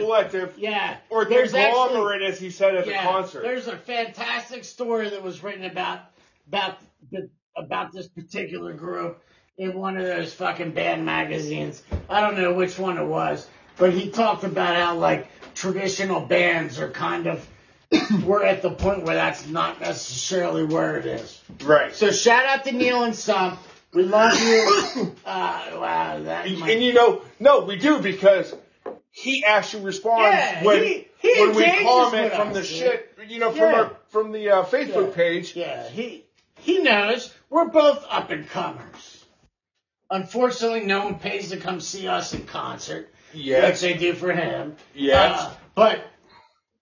collective. Yeah. Or There's conglomerate, actually- as he said at the concert. There's a fantastic story that was written about about the, about this particular group in one of those fucking band magazines. I don't know which one it was, but he talked about how like traditional bands are kind of we're at the point where that's not necessarily where it is. Right. So shout out to Neil and Sump. We love you. Uh, wow, that And, might- and you know, no, we do because he actually responds Yeah, when he- he when we comment from the shit, you know, from Yeah. our from the uh, Facebook Yeah. page. Yeah, he he knows we're both up and comers. Unfortunately, no one pays to come see us in concert, Yes, they do for him. yes. Uh, but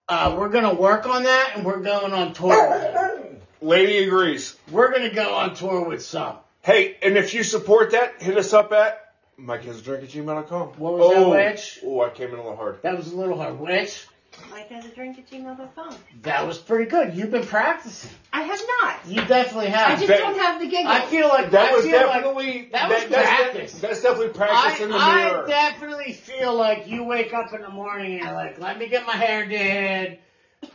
uh, we're gonna work on that, and we're going on tour. Lady agrees. We're gonna go on tour with some. Hey, and if you support that, hit us up at MikeHasADrink at gmail.com. What was that, oh, Wedge? Oh, I came in a little hard. That was a little hard. Which Mike has a drink at gmail.com. that was pretty good. You've been practicing. I have not. You definitely have. I just that- don't have the giggle. I feel like That I was feel like- definitely that was that's, practice. that's definitely practice I, in the I mirror. definitely feel like you wake up in the morning and you're like, let me get my hair did,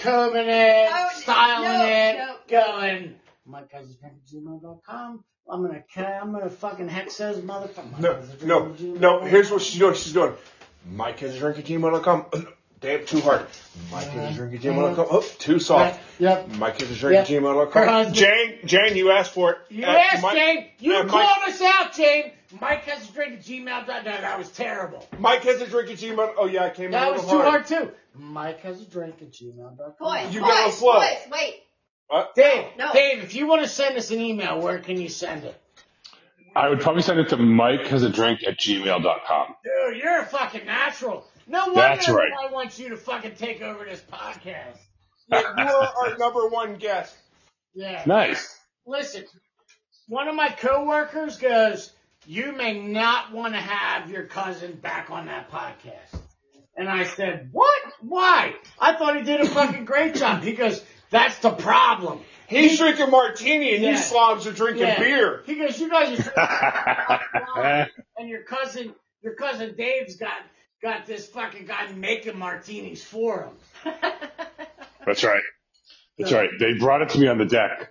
combing it, Oh, styling no, it, no. going, MikeHasADrink@gmail.com. I'm gonna, I'm gonna fucking hex those motherfuckers. no, no, no. Here's what she's doing. She's doing. MikeHasADrink at gmail.com. Damn, too hard. MikeHasADrink at gmail.com. Oh, too soft. Yep. MikeHasADrink Yep. at Her gmail.com. husband- Jane, Jane, you asked for it. You At asked, Mike- Jane. You at called Mike- us out, Jane. Mike has a drink at gmail.com. No, that was terrible. Mike has a drink at Gmail. Oh yeah, I came in That a was too hard. hard, too. Mike has a drink at gmail.com. Boys, You boys, gotta flow. boys, wait. Uh, Dave, No. Dave, if you want to send us an email, where can you send it? I would probably send it to Mike has a drink at gmail.com. Dude, you're a fucking natural. No wonder That's right. I want you to fucking take over this podcast. you are our number one guest. Yeah. Nice. Listen, one of my coworkers goes, "You may not want to have your cousin back on that podcast." And I said, "What? Why? I thought he did a fucking great job." He goes, "That's the problem." He's drinking martini and Yeah. you slobs are drinking Yeah. beer. He goes, "You guys are and your cousin, your cousin Dave's got got this fucking guy making martinis for him." That's right. That's right. They brought it to me on the deck.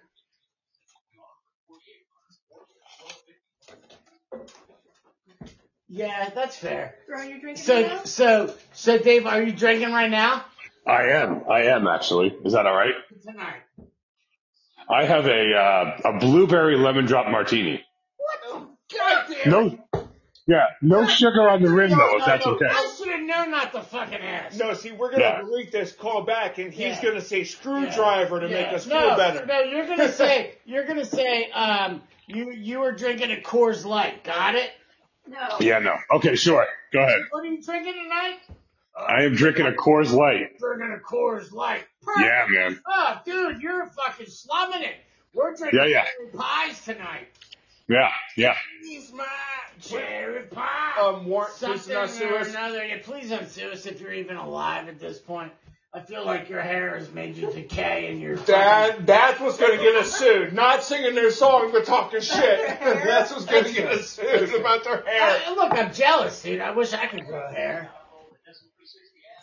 Yeah, that's fair. Throw your drink in So, now? so, so, Dave, are you drinking right now? I am. I am actually. Is that all right? Tonight. I have a uh, a blueberry lemon drop martini. What? God damn. No. Yeah, no sugar on the rim though. If that's okay. I should have known not to fucking ask. No, see, we're gonna Yeah. delete this call back, and he's Yeah. gonna say screwdriver to Yeah. make us no, feel better. No, you're gonna say, you're gonna say, um, you you were drinking a Coors Light. Got it? No. Yeah, no. Okay, sure. Go ahead. What are you drinking tonight? I am drinking a Coors Light. Drinking a Coors Light. Yeah, man. Oh, dude, you're fucking slumming it. We're drinking Yeah, yeah. cherry pies tonight. Yeah, yeah. He's my cherry pie. Um, Warrant, please Something not sue or us. another. Yeah, please don't sue us if you're even alive at this point. I feel like your hair has made you decay and you're That, that's what's gonna get us sued. Not singing their song, but talking shit. That's what's gonna get us sued about their hair. Uh, look, I'm jealous, dude. I wish I could grow hair.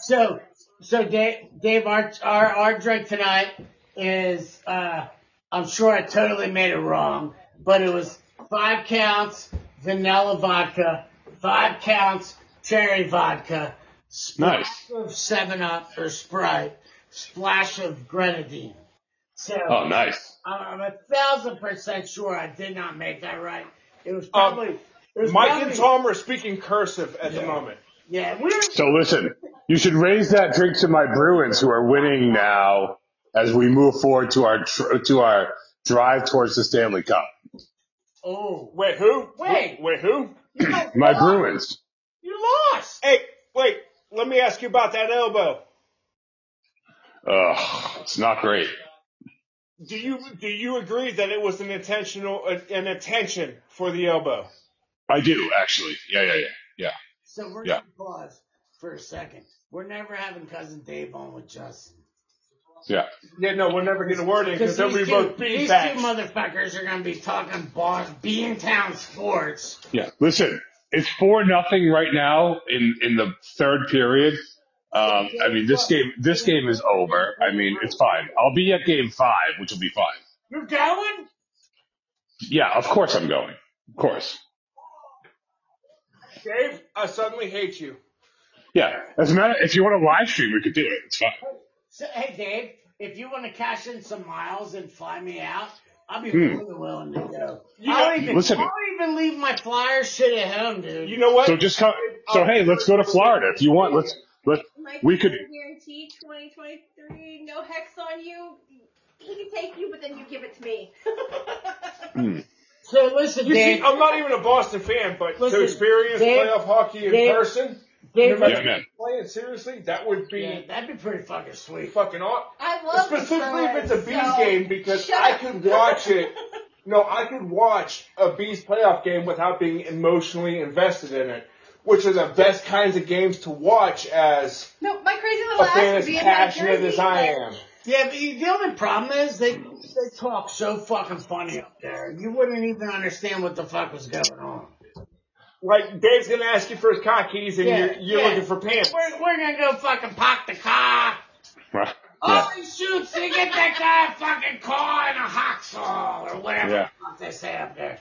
So, so Dave, Dave our, our, our drink tonight is, uh, I'm sure I totally made it wrong, but it was five counts vanilla vodka, five counts cherry vodka, splash Nice. of 7-Up or Sprite, splash of grenadine. So, Oh, nice. I'm a thousand percent sure I did not make that right. It was probably, it was Um, Mike probably, and Tom are speaking cursive at the moment. Yeah, we're So listen, you should raise that drink to my Bruins who are winning now as we move forward to our tr- to our drive towards the Stanley Cup. oh, Wait, who? Wait. Wait, who? My lost. Bruins. You lost. Hey, wait, let me ask you about that elbow. Ugh, it's not great. Do you do you agree that it was an intentional uh, an attention for the elbow? I do actually. Yeah, yeah, yeah, yeah. So we're Yeah. gonna pause for a second. We're never having cousin Dave on with Justin. Yeah. Yeah, no, we'll never get a word in because they'll be two, both these beat two motherfuckers are gonna be talking bar Beantown sports. Yeah. Listen, it's four nothing right now in in the third period. Um, I mean, this game this game is over. I mean, it's fine. I'll be at game five, which will be fine. You're going? Yeah, of course I'm going. Of course. Dave, I suddenly hate you. Yeah. As a matter, if you want to live stream, we could do it. It's fine. So, hey Dave, if you want to cash in some miles and fly me out, I'll be Hmm. more than willing to go. You I'll know- even, Listen. I'll even leave my flyer shit at home, dude. You know what? So just come. So hey, let's go to Florida if you want. Let's let. Mike, We could- guarantee 2023, no hex on you. He can take you, but then you give it to me. Hmm. so listen, You Dave. see, I'm not even a Boston fan, but Listen, to experience Dave- playoff hockey in Dave- person, Dave, no Yeah, matter man. playing seriously, that would be yeah, that'd be pretty fucking sweet. fucking awesome. I love the Specifically if it's a Bruins, Bees so game because shut I up. could watch it. No, I could watch a Bees playoff game without being emotionally invested in it, which are the best kinds of games to watch as No, my crazy a little ass fan would as be in that passionate jersey, as I but- am. Yeah, but the only problem is they they talk so fucking funny up there. You wouldn't even understand what the fuck was going on. Like Dave's gonna ask you for his car keys and Yeah, you're, you're yeah. looking for pants. We're, we're gonna go fucking park the car. Yeah. Oh, he shoots to get that guy a fucking car and a hot saw or whatever Yeah. the fuck they say up there.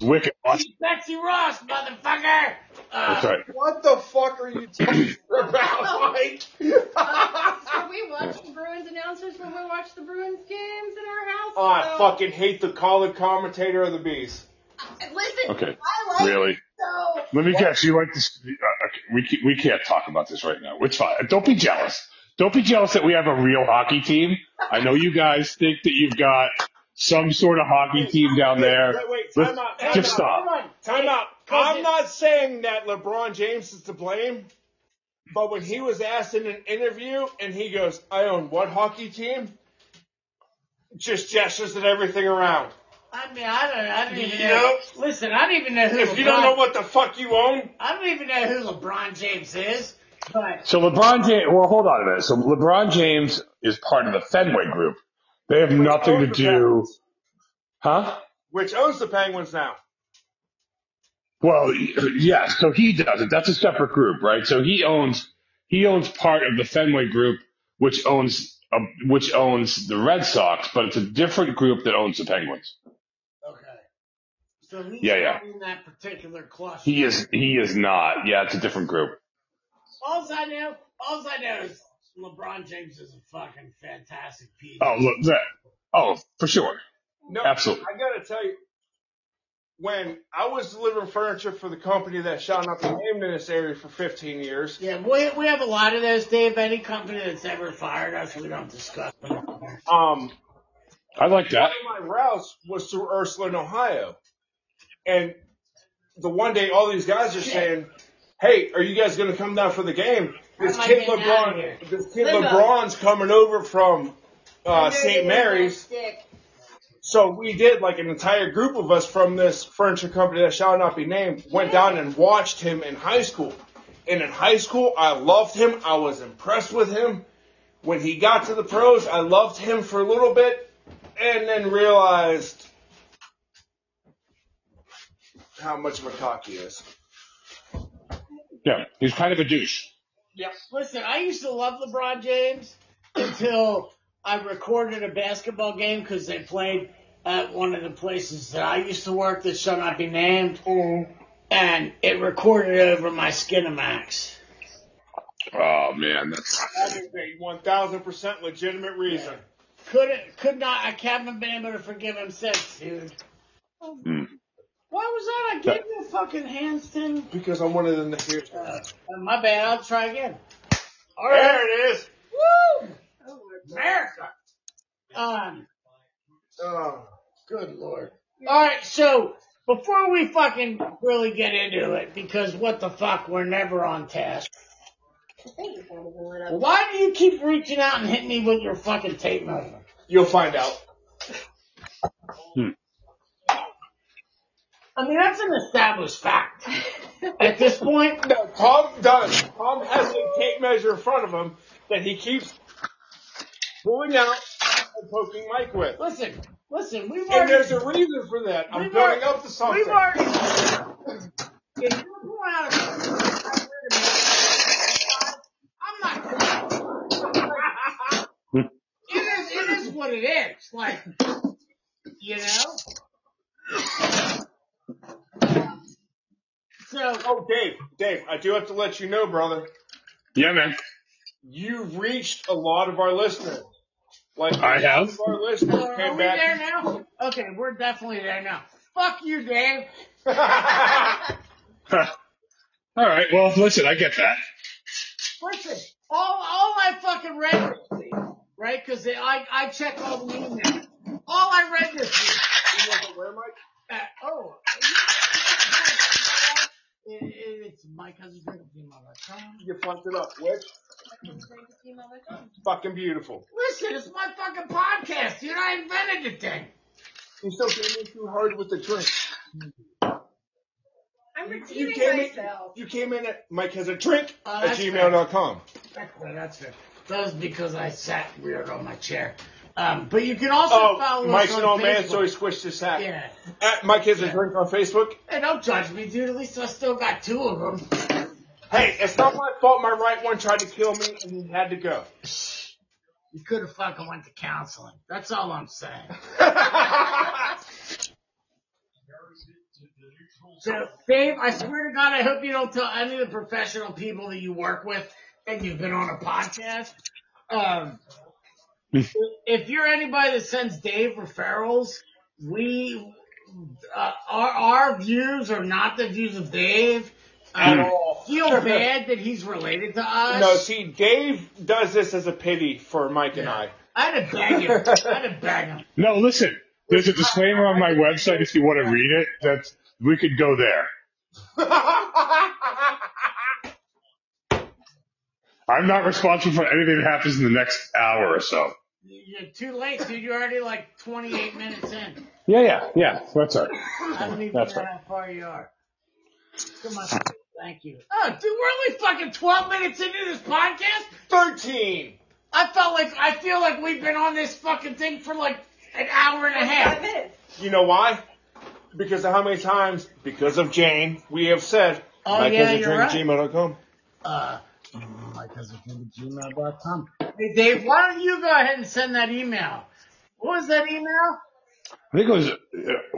Wicked. Watch. Betsy Ross, motherfucker. Uh, That's right. What the fuck are you talking about, Mike? Are we watching the Bruins announcers when we watch the Bruins games in our house. Oh, I fucking hate the color commentator of the Bees. Listen, Okay. I like Really? so Let me guess. You like this? Uh, okay, we ca- we can't talk about this right now. It's fine. Don't be jealous. Don't be jealous that we have a real hockey team. I know you guys think that you've got some sort of hockey team down there. Wait, wait, Let's- time out, time just out. stop. Hold on. Time out. Cause I'm not saying that LeBron James is to blame, but when he was asked in an interview and he goes, I own what hockey team? Just gestures at everything around. I mean, I don't, I don't even You know. know? Listen, I don't even know who. If LeBron, you don't know what the fuck you own, I don't even know who LeBron James is. But So LeBron James. Well, hold on a minute. So LeBron James is part of the Fenway Group. They have nothing to do. Huh? which owns the Penguins now. Well, yeah. So he does it. That's a separate group, right? So he owns he owns part of the Fenway Group, which owns uh, which owns the Red Sox, but it's a different group that owns the Penguins. Okay. So he's Yeah, yeah. in that particular cluster. He is he is not. Yeah, it's a different group. All I know, all I know is LeBron James is a fucking fantastic piece. Oh, look that. Oh, for sure. No, Absolutely. I gotta tell you, when I was delivering furniture for the company that shot not be named in this area for 15 years, Yeah, we we have a lot of those, Dave. Any company that's ever fired us, we don't discuss them. um, I like that. one of my routes was through Ursuline, Ohio. And the one day all these guys are saying, Hey, are you guys gonna come down for the game? This Am kid getting out of here? LeBron this kid Limbo. LeBron's coming over from uh, St. Mary's. So we did like an entire group of us from this furniture company that shall not be named went down and watched him in high school. And in high school, I loved him. I was impressed with him. When he got to the pros, I loved him for a little bit and then realized how much of a cock he is. Yeah, he's kind of a douche. Yeah. Listen, I used to love LeBron James until I recorded a basketball game because they played at one of the places that I used to work that shall not be named, and it recorded over my Skinamax. Oh man, that's That is a 1000% legitimate reason. Couldn't, could not, I haven't been able to forgive him since, dude. Hmm. Why was that? I gave you a fucking handstand. Because I'm one of them that hears. Uh, my bad. I'll try again. All There it is. Woo! America. Um. Oh. Good lord. All right. So before we fucking really get into it, because what the fuck, we're never on task. Thank you for pulling it up. Why do you keep reaching out and hitting me with your fucking tape measure? You'll find out. I mean, that's an established fact. At this point, No, Tom does. Tom has a tape measure in front of him that he keeps pulling out and poking Mike with. listen, listen, we've And there's a reason for that. I'm We've building already- up to something. we've already, if you're pulling out a, I'm not, it is, it is what it is. Like, you know? So, Oh, Dave, Dave, I do have to let you know, brother. Yeah, man. You've reached a lot of our listeners. Like I have? a lot of our listeners are came we there now? Okay, we're definitely there now. Fuck you, Dave. All right. Well, listen, I get that. Listen, all all I fucking read this week, right? Because I I check all the emails. All I read this week. Where, Mike? Uh, oh, it, it, it's my cousin's drink of gmail.com. It up. Which? Fucking beautiful. Listen, it's my fucking podcast, dude. I invented the thing. You still came in too hard with the drink. I'm You redeeming came in. myself. You came in at Mike has a drink Oh, at that's gmail.com. That's fair. That's fair. That was because I sat weird on my chair. Um, but you can also Oh, follow Mike's us an on old man, Facebook. so he switched his hat. Yeah. At Mike has a drink on Facebook. Hey, don't judge me, dude. At least I still got two of them. Hey, it's not my fault. My right one tried to kill me, and he had to go. You could have fucking went to counseling. That's all I'm saying. So, Dave, I swear to God, I hope you don't tell any of the professional people that you work with that you've been on a podcast. Um, if you're anybody that sends Dave referrals, we, uh, our, our views are not the views of Dave. At I all. Feel bad that he's related to us. No, see, Dave does this as a pity for Mike and I. I had to beg him. I had to beg him. No, listen. There's a disclaimer on my website if you want to read it. That we could go there. I'm not responsible for anything that happens in the next hour or so. You're too late, dude. You're already like 28 minutes in. Yeah, yeah, yeah. That's all right. I don't even That's know right. how far you are. Come on. Thank you. Oh, dude, we're only fucking 12 minutes into this podcast. 13. I felt like, I feel like we've been on this fucking thing for like an hour and a Five half. minutes. You know why? Because of how many times, because of Jane, we have said, Oh, Mike yeah, has a you're drink right. gmail.com. Uh, my cousin gmail.com. Hey, Dave, why don't you go ahead and send that email? What was that email? I think it was, uh,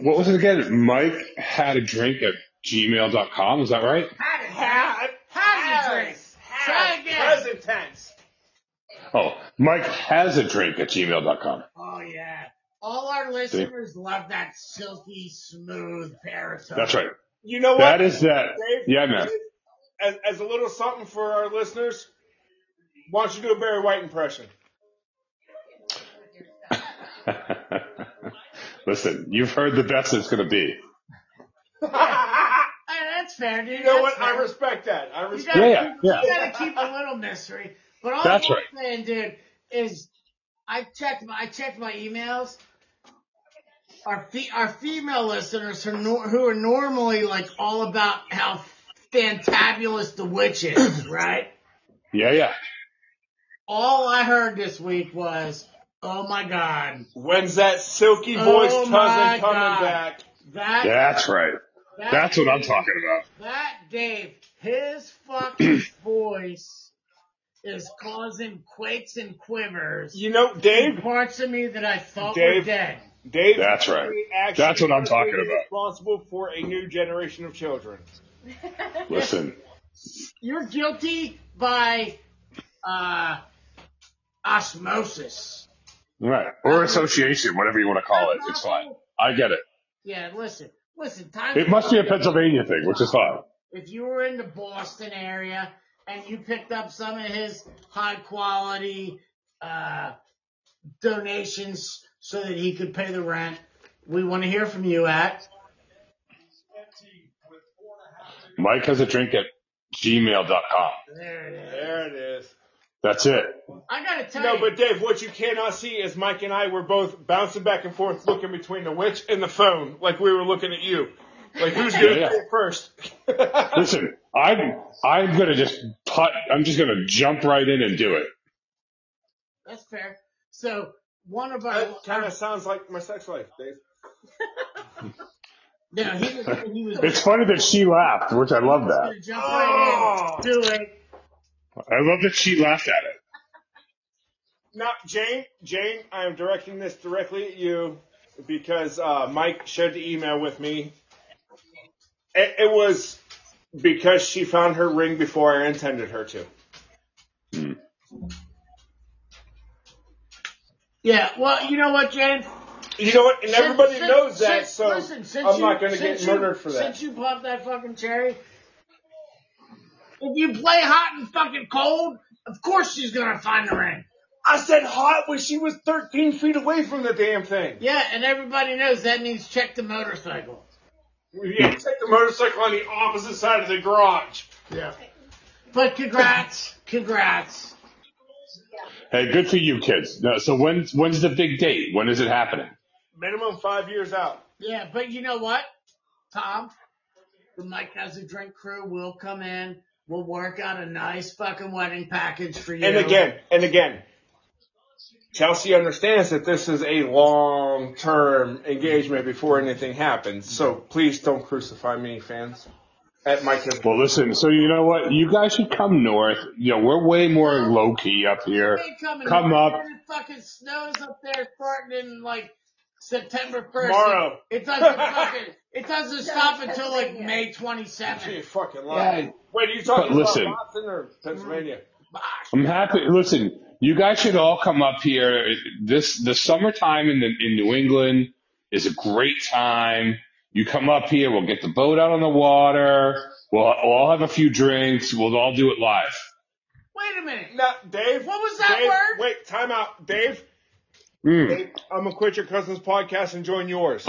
what was it again? Mike had a drink at gmail.com. Is that right? Had it, had, had a drink. Try again. Present tense. Oh, Mike has a drink at gmail.com. Oh yeah. All our listeners love that silky smooth baritone. That's right. You know what? That is that. Dave, Yeah, man. As, as a little something for our listeners, why don't you do a Barry White impression? Listen, you've heard the best it's going to be. Hey, that's fair, dude. You know That's what? I respect that. I You respect gotta, Yeah, keep, yeah, you gotta keep a little mystery. But all That's I'm right. saying, dude, is I checked my I checked my emails. Our fe- our female listeners who, nor- who are normally like all about how fantabulous the witch is, right? Yeah, yeah. All I heard this week was, "Oh my god, When's that silky voice Oh cousin coming God. back? that That's right. That That's what I'm talking about. That Dave, his fucking voice is causing quakes and quivers You know, in Dave, parts of me that I thought were Dave. dead. Dave, That's right. That's what I'm talking about. Responsible for a new generation of children. Listen, You're guilty by uh, osmosis. right. Or association, whatever you want to call it. It's fine. I get it. Yeah, listen, listen. Time It must be a Pennsylvania thing, which is fine. if you were in the Boston area and you picked up some of his high quality uh, donations so that he could pay the rent, we want to hear from you at Mike has a drink at gmail.com. there it is. There it is. That's it. I gotta tell No, you, but Dave, what you cannot see is Mike and I were both bouncing back and forth, looking between the witch and the phone, like we were looking at you. Like who's gonna Yeah. pay first? Listen, I'm I'm gonna just put. I'm just gonna jump right in and do it. That's fair. So one of our, that kind of sounds like my sex life, Dave. no, he was, he was It's funny that she laughed, which I love that. jump right in, do it. I love that she laughed at it. Now, Jane, Jane, I am directing this directly at you because uh, Mike shared the email with me. It, it was because she found her ring before I intended her to. Yeah, well, you know what, Jane? You know what? And Since- everybody since- knows that, since- so listen, I'm you- not going to since get you- murdered for that. Since you popped that fucking cherry, if you play hot and fucking cold, of course she's gonna find the ring. I said hot when she was 13 feet away from the damn thing. Yeah, and everybody knows that means check the motorcycle. Yeah, take the motorcycle on the opposite side of the garage. Yeah. But congrats, congrats. Hey, good for you, kids. No, so when's when's the big date? When is it happening? Minimum five years out. Yeah, but you know what, Tom? The Mike Has a Drink crew will come in. We'll work out a nice fucking wedding package for you. And again, and again, Chelsea understands that this is a long-term engagement before anything happens. So please don't crucify me, fans. At my kids. Well, listen. So you know what? You guys should come north. You know we're way more low key up here. Come here, up. It fucking snows up there starting in like September first. Tomorrow. It doesn't fucking. It doesn't stop until like May 27th. You seventh. fucking lying. Yeah. Wait, are you talking But listen. about Boston or Pennsylvania? I'm happy. Listen, you guys should all come up here. This the summertime in the, in New England is a great time. You come up here. We'll get the boat out on the water. We'll, we'll all have a few drinks. We'll all do it live. Wait a minute. Now, Dave. What was that Dave, word? Wait, time out. Dave, Mm. Dave, I'm gonna quit your cousin's podcast and join yours.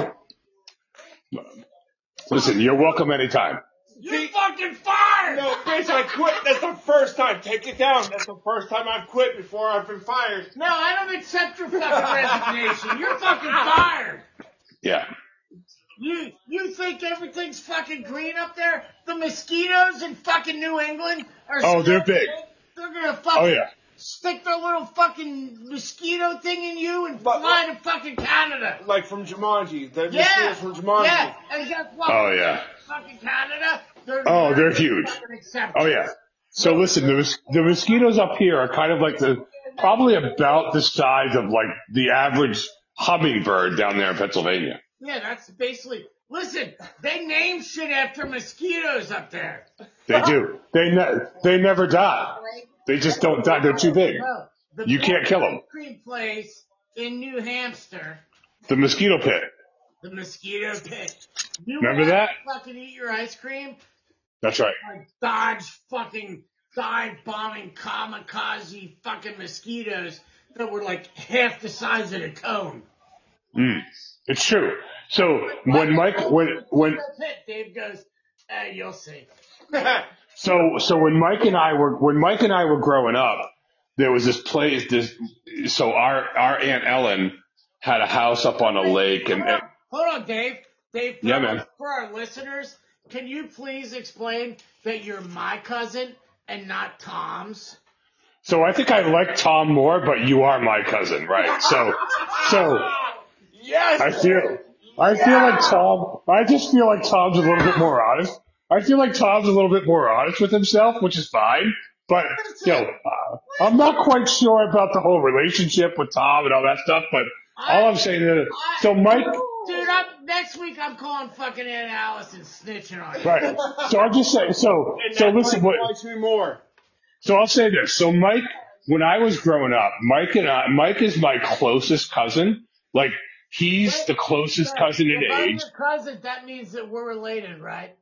Listen, you're welcome anytime. You're See- fucking fired. No, bitch, I quit. That's the first time. Take it down. That's the first time I've quit before I've been fired. No, I don't accept your fucking resignation. You're fucking fired. Yeah. You you think everything's fucking green up there? The mosquitoes in fucking New England are Oh, they're big. They're gonna fucking Oh yeah. Stick their little fucking mosquito thing in you and But- fly uh, to fucking Canada. Like from Jumanji. The Yeah, mosquitoes from Jumanji. yeah, and guess what? Oh yeah. Fucking Canada. They're Oh, they're huge. fucking accepted. Oh yeah. So listen, the mos- the mosquitoes up here are kind of like the probably about the size of like the average hummingbird down there in Pennsylvania. Yeah, that's basically. Listen, they name shit after mosquitoes up there. They do. They ne- they never die. They just don't die. They're too big. The You can't kill 'em. ice Cream place in New Hampshire, The mosquito pit. the mosquito pit. You Remember wanna that? Fucking eat your ice cream. That's right. like Dodge fucking dive bombing kamikaze fucking mosquitoes that were like half the size of the cone. Mm. It's true. So when Mike when when That's it. Dave goes, hey, you'll see. So, so when Mike and I were, when Mike and I were growing up, there was this place, this, so our, our Aunt Ellen had a house up on a lake and, Hold and on, hold on Dave. Dave, for, Yeah, man. for our listeners, can you please explain that you're my cousin and not Tom's? so I think I like Tom more, but you are my cousin, right? So, so yes. I feel, I feel like Tom, I just feel like Tom's a little bit more honest. I feel like Tom's a little bit more honest with himself, which is fine. But, you know, uh, I'm not quite sure about the whole relationship with Tom and all that stuff, but all I'm saying is, so Mike, Dude, I'm, next week I'm calling fucking Aunt Alice and snitching on you. Right. So I'm just saying. So and so listen, what? more. So I'll say this. So Mike, when I was growing up, Mike and I, Mike is my closest cousin. Like he's the closest cousin in If I'm age. your cousin, that means that we're related, right?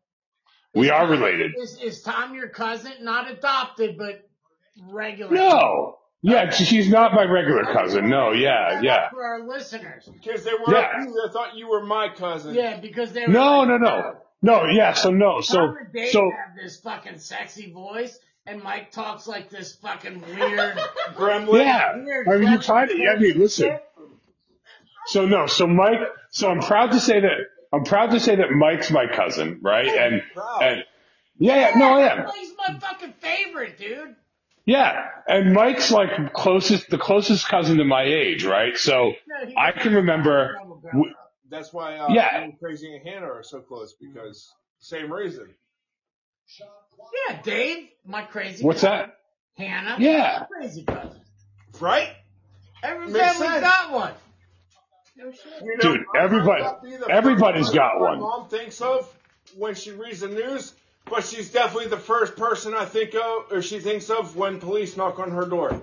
We are related. Is, is Tom your cousin? Not adopted, but regular. No. Yeah, she's not my regular cousin. No. Yeah. Yeah. For our listeners. Because they were Yeah. you. I thought you were my cousin. Yeah, because they were. No. like, No. No. No. Yeah. So no. So Tom and Dave so have this fucking sexy voice, and Mike talks like this fucking weird. Gremlin. yeah. I mean, you kind of. I mean, listen. So no, so Mike, so I'm proud to say that I'm proud to say that Mike's my cousin, right? And Proud. and yeah, yeah, no, I am. He's my fucking favorite, dude. Yeah, and Mike's like closest, the closest cousin to my age, right? So No, I can remember. w- That's why uh, Yeah. Crazy and Hannah are so close because same reason. Yeah, Dave, my crazy. What's cousin. that? Hannah. Yeah. Crazy cousin. Right? Every Makes family sense. got one. No shit. You Dude, I everybody- might not be the everybody's first got one. My mom thinks of when she reads the news, but she's definitely the first person I think of, or she thinks of when police knock on her door.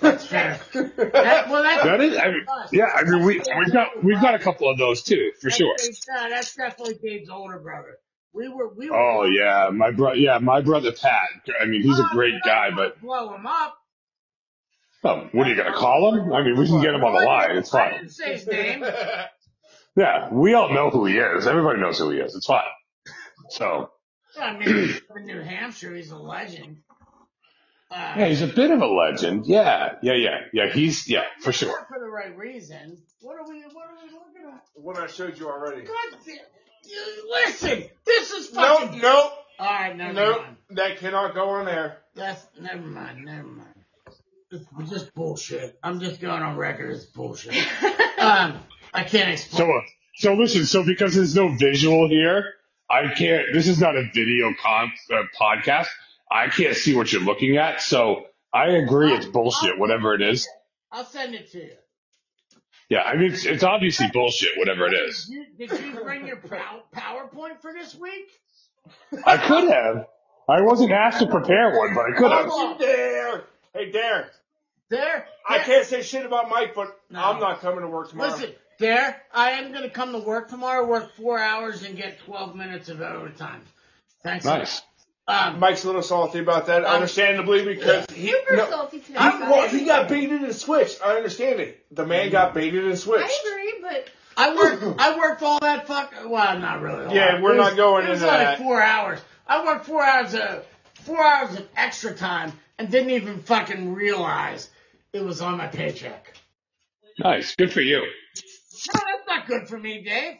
That's fair. That, well, that's, That is, I mean, yeah, I mean, we we've got we've got a couple of those too, for sure. That's, uh, that's definitely Dave's older brother. We were, we were. Oh yeah, my bro, yeah, my brother Pat. I mean, he's a great guy, but blow him up. Oh, what are you gonna call him? I mean, we can get him on the line. It's I fine. didn't say his name. Yeah, we all know who he is. Everybody knows who he is. It's fine. So I mean, in New Hampshire, he's a legend. Uh, yeah, he's a bit of a legend. Yeah, yeah, yeah, yeah. He's yeah, for sure. For the right reason. What are we? What are we looking at? What I showed you already. God damn! Listen, this is No, fucking. no, All right, never no, mind. that cannot go on there. That's never mind. Never mind. It's just bullshit. I'm just going on record as bullshit. um, I can't explain. So uh, so listen. So because there's no visual here, I can't. This is not a video con uh, podcast. I can't see what you're looking at. So I agree. It's bullshit. Whatever it is. I'll send it to you. Yeah, I mean, it's, it's obviously bullshit. Whatever it is. Did you, did you bring your pow- PowerPoint for this week? I could have. I wasn't asked to prepare one, but I could have. Don't dare! Hey, Darren, There. I can't say shit about Mike, but No. I'm not coming to work tomorrow. Listen, there. I am going to come to work tomorrow, work four hours, and get 12 minutes of overtime. Thanks. Nice. Um, Mike's a little salty about that, Um, understandably, because he, Super no, salty today. he, well, he got baited and switched. I understand it. The man got baited and switched. I agree, but I worked. I worked all that fuck. Well, not really. a Yeah, lot. we're It not was- going It was into only that. four hours. I worked four hours of four hours of extra time and didn't even fucking realize it was on my paycheck. Nice. Good for you. No, that's not good for me, Dave.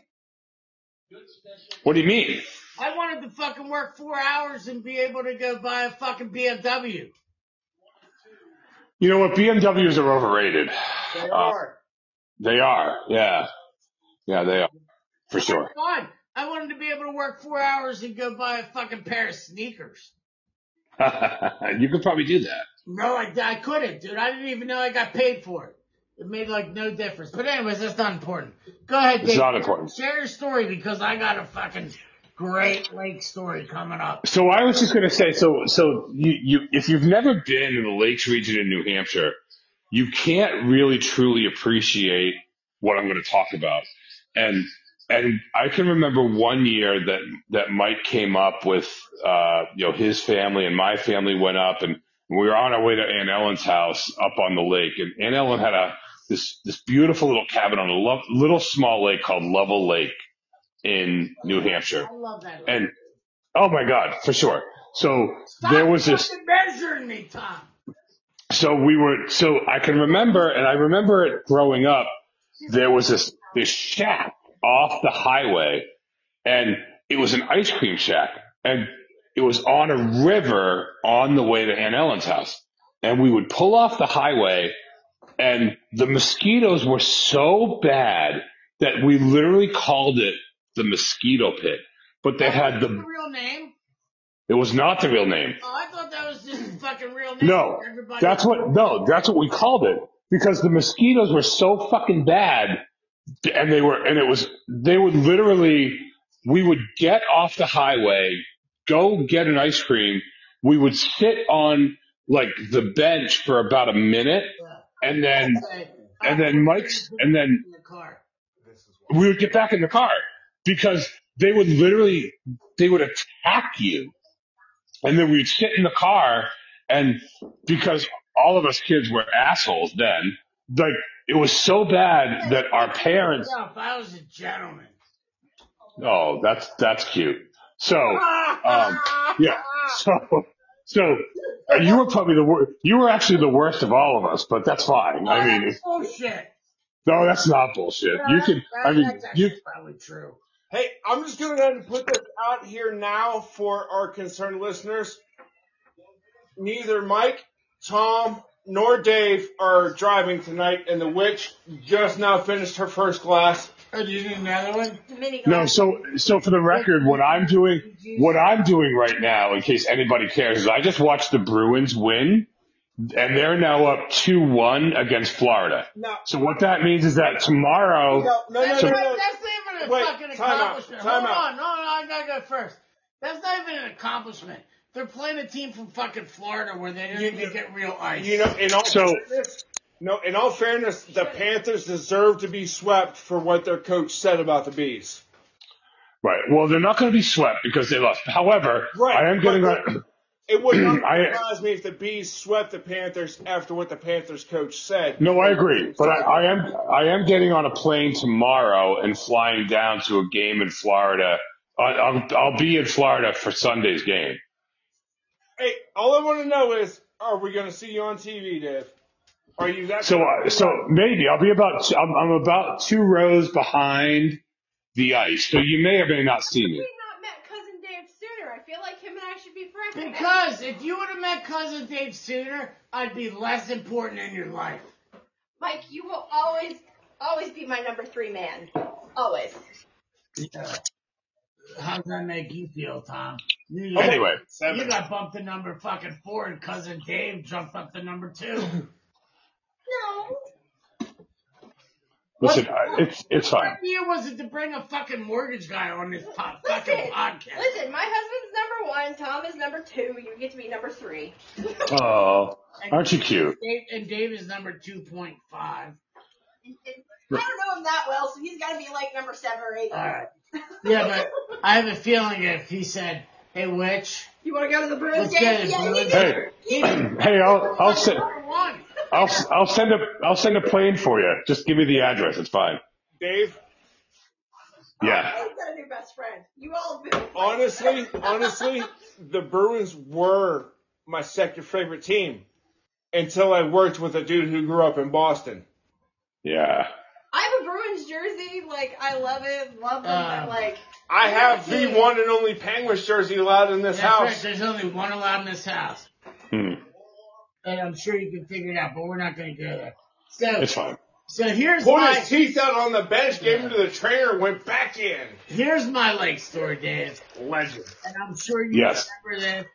What do you mean? I wanted to fucking work four hours and be able to go buy a fucking BMW. You know what? BMWs are overrated. They Uh, are. They are. Yeah. Yeah, they are. For sure. Fine. I wanted to be able to work four hours and go buy a fucking pair of sneakers. you could probably do that. No, I, I couldn't, dude. I didn't even know I got paid for it. It made like no difference. But anyways, that's not important. Go ahead, It's not important. Share your story because I got a fucking great lake story coming up. So I was just going to say, so so you, you if you've never been in the Lakes region in New Hampshire, you can't really truly appreciate what I'm going to talk about. And and I can remember one year that that Mike came up with, uh, you know, his family and my family went up, and we were on our way to Aunt Ellen's house up on the lake, and Aunt Ellen had a this this beautiful little cabin on a lo- little small lake called Lovell Lake in New Hampshire. I love that. And oh my god, for sure. So Stop there was this. measuring me, Tom. So we were. So I can remember, and I remember it growing up. There was this this shack off the highway, and it was an ice cream shack, and it was on a river on the way to Aunt Ellen's house. And we would pull off the highway, and the mosquitoes were so bad that we literally called it the mosquito pit. But they had the the. real name. It was not the real name. Oh, I thought that was just the fucking real name. No, that's what, no, that's what we called it because the mosquitoes were so fucking bad and they were, and it was, they would literally, we would get off the highway, go get an ice cream. We would sit on like the bench for about a minute and then and then Mike's- and then- in the car. we would get back in the car because they would literally, they would attack you. And then we'd sit in the car and because all of us kids were assholes then, like it was so bad that our parents, No, if I was a gentleman. oh, that's, that's cute. So, um, yeah, so, so uh, you were probably the worst, you were actually the worst of all of us, but that's fine. I mean, bullshit. No, that's not bullshit. You can. I mean, that's you. actually probably true. Hey, I'm just going to go ahead and put this out here now for our concerned listeners. Neither Mike, Tom, nor Dave are driving tonight, and the witch just now finished her first glass. Oh, do you need another one? No, so so for the record, what I'm doing, what I'm doing right now, in case anybody cares, is I just watched the Bruins win, and they're now up two one against Florida. No, So what that means is that tomorrow, no, no, no, That's, no, not, no. that's not even a Wait, fucking time out, accomplishment. time Hold out. on, no, no, I gotta go first. That's not even an accomplishment. They're playing a team from fucking Florida where they didn't You- even get real ice. You know, in all So- fairness, no, in all fairness, the Panthers deserve to be swept for what their coach said about the bees. right? Well, they're not going to be swept because they lost. However, Right, I am getting on. It would not I- surprise me if the bees swept the Panthers after what the Panthers coach said. No, I agree, but I, I am I am getting on a plane tomorrow and flying down to a game in Florida. I, I'll I'll be in Florida for Sunday's game. Hey, all I want to know is, are we going to see you on TV, Dave? Are you that? So, uh, so maybe I'll be about two, I'm, I'm about two rows behind the ice, so you may or may not see We've me. not met cousin Dave sooner. I feel like him and I should be friends. because if you would have met cousin Dave sooner, I'd be less important in your life. Mike, you will always, always be my number three man. Always. Yeah. how does that make you feel, Tom? You, Anyway, you got bumped to number fucking four, and cousin Dave jumped up to number two. No. listen, I- it's it's fine. What year was it to bring a fucking mortgage guy on this po- fucking Listen, podcast? listen, my husband's number one, Tom is number two, you get to be number three. Oh, aren't you cute? Dave, and Dave is number two point five. I don't know him that well, so he's got to be like number seven or eight. All right. Yeah, but I have a feeling if he said, "Hey, witch," You want to go to the Bruins Let's game? get it, yeah, Bruins. Hey, he hey, I'll I'll send number one. I'll I'll send a I'll send a plane for you. Just give me the address. It's fine. Dave, Yeah. He's got a new best friend. You all have honestly, honestly, the Bruins were my second favorite team until I worked with a dude who grew up in Boston. Yeah. I have a Bruins jersey. Like, I love it. Love them. Um, but, like, I have the one and only Penguins jersey allowed in this That's right. house. There's only one allowed in this house, Hmm. And I'm sure you can figure it out. But we're not going to go there. So, It's fine. so here's Pulled my his teeth out on the bench, gave him to the trainer, went back in. here's my lake story, Dave. Legend. And I'm sure you Yes. remember this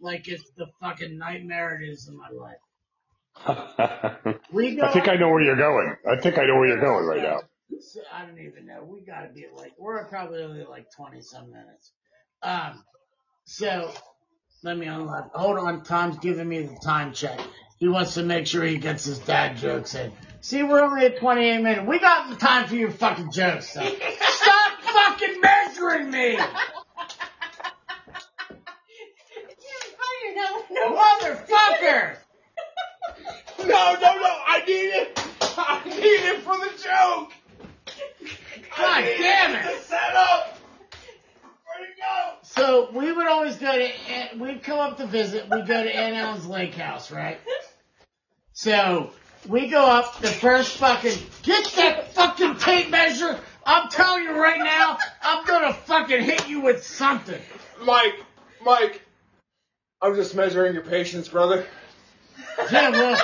like it's the fucking nightmare it is in my life. I We go. think I know where you're going. I think I know where you're going right now. So, I don't even know. We gotta be like we're probably only like twenty some minutes. Um so let me unlock hold on, Tom's giving me the time check. He wants to make sure he gets his dad jokes in. See, we're only at twenty eight minutes. We got the time for your fucking jokes, so stop fucking measuring me! Motherfucker! No, no, no, I need it. I need it for the joke. God damn it! The setup. Where'd it go? So we would always go to, eh, we'd come up to visit, we'd go to Aunt Ellen's lake house, right? So we go up, the first fucking, get that fucking tape measure! I'm telling you right now, I'm gonna fucking hit you with something. Mike, Mike, I'm just measuring your patience, brother. Yeah, well,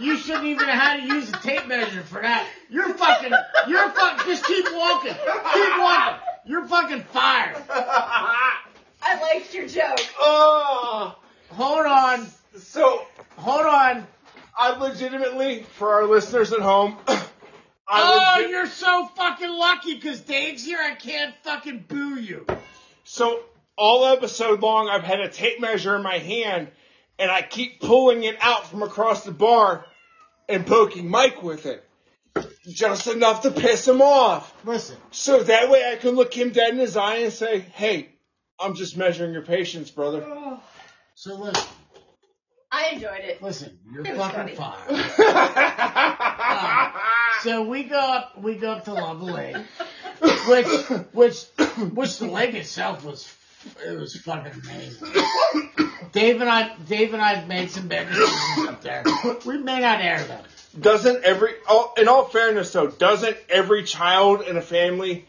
you shouldn't even know how to use a tape measure for that. You're fucking, you're fucking, just keep walking, keep walking. You're fucking fired. I liked your joke. oh, Hold on, so hold on. I legitimately, for our listeners at home, Oh, I legit- you're so fucking lucky because Dave's here. I can't fucking boo you. so all episode long, I've had a tape measure in my hand, and I keep pulling it out from across the bar and poking Mike with it, just enough to piss him off. Listen, So that way I can look him dead in his eye and say, "Hey, I'm just measuring your patience, brother." Oh, so listen, I enjoyed it. listen. You're It fucking funny. fired. So we go up, we go up to Lovell Lake, which, which, which the lake itself was, it was fucking amazing. Dave and I, Dave and I made some bad decisions up there. We may not air them. Doesn't every all, in all fairness though doesn't every child in a family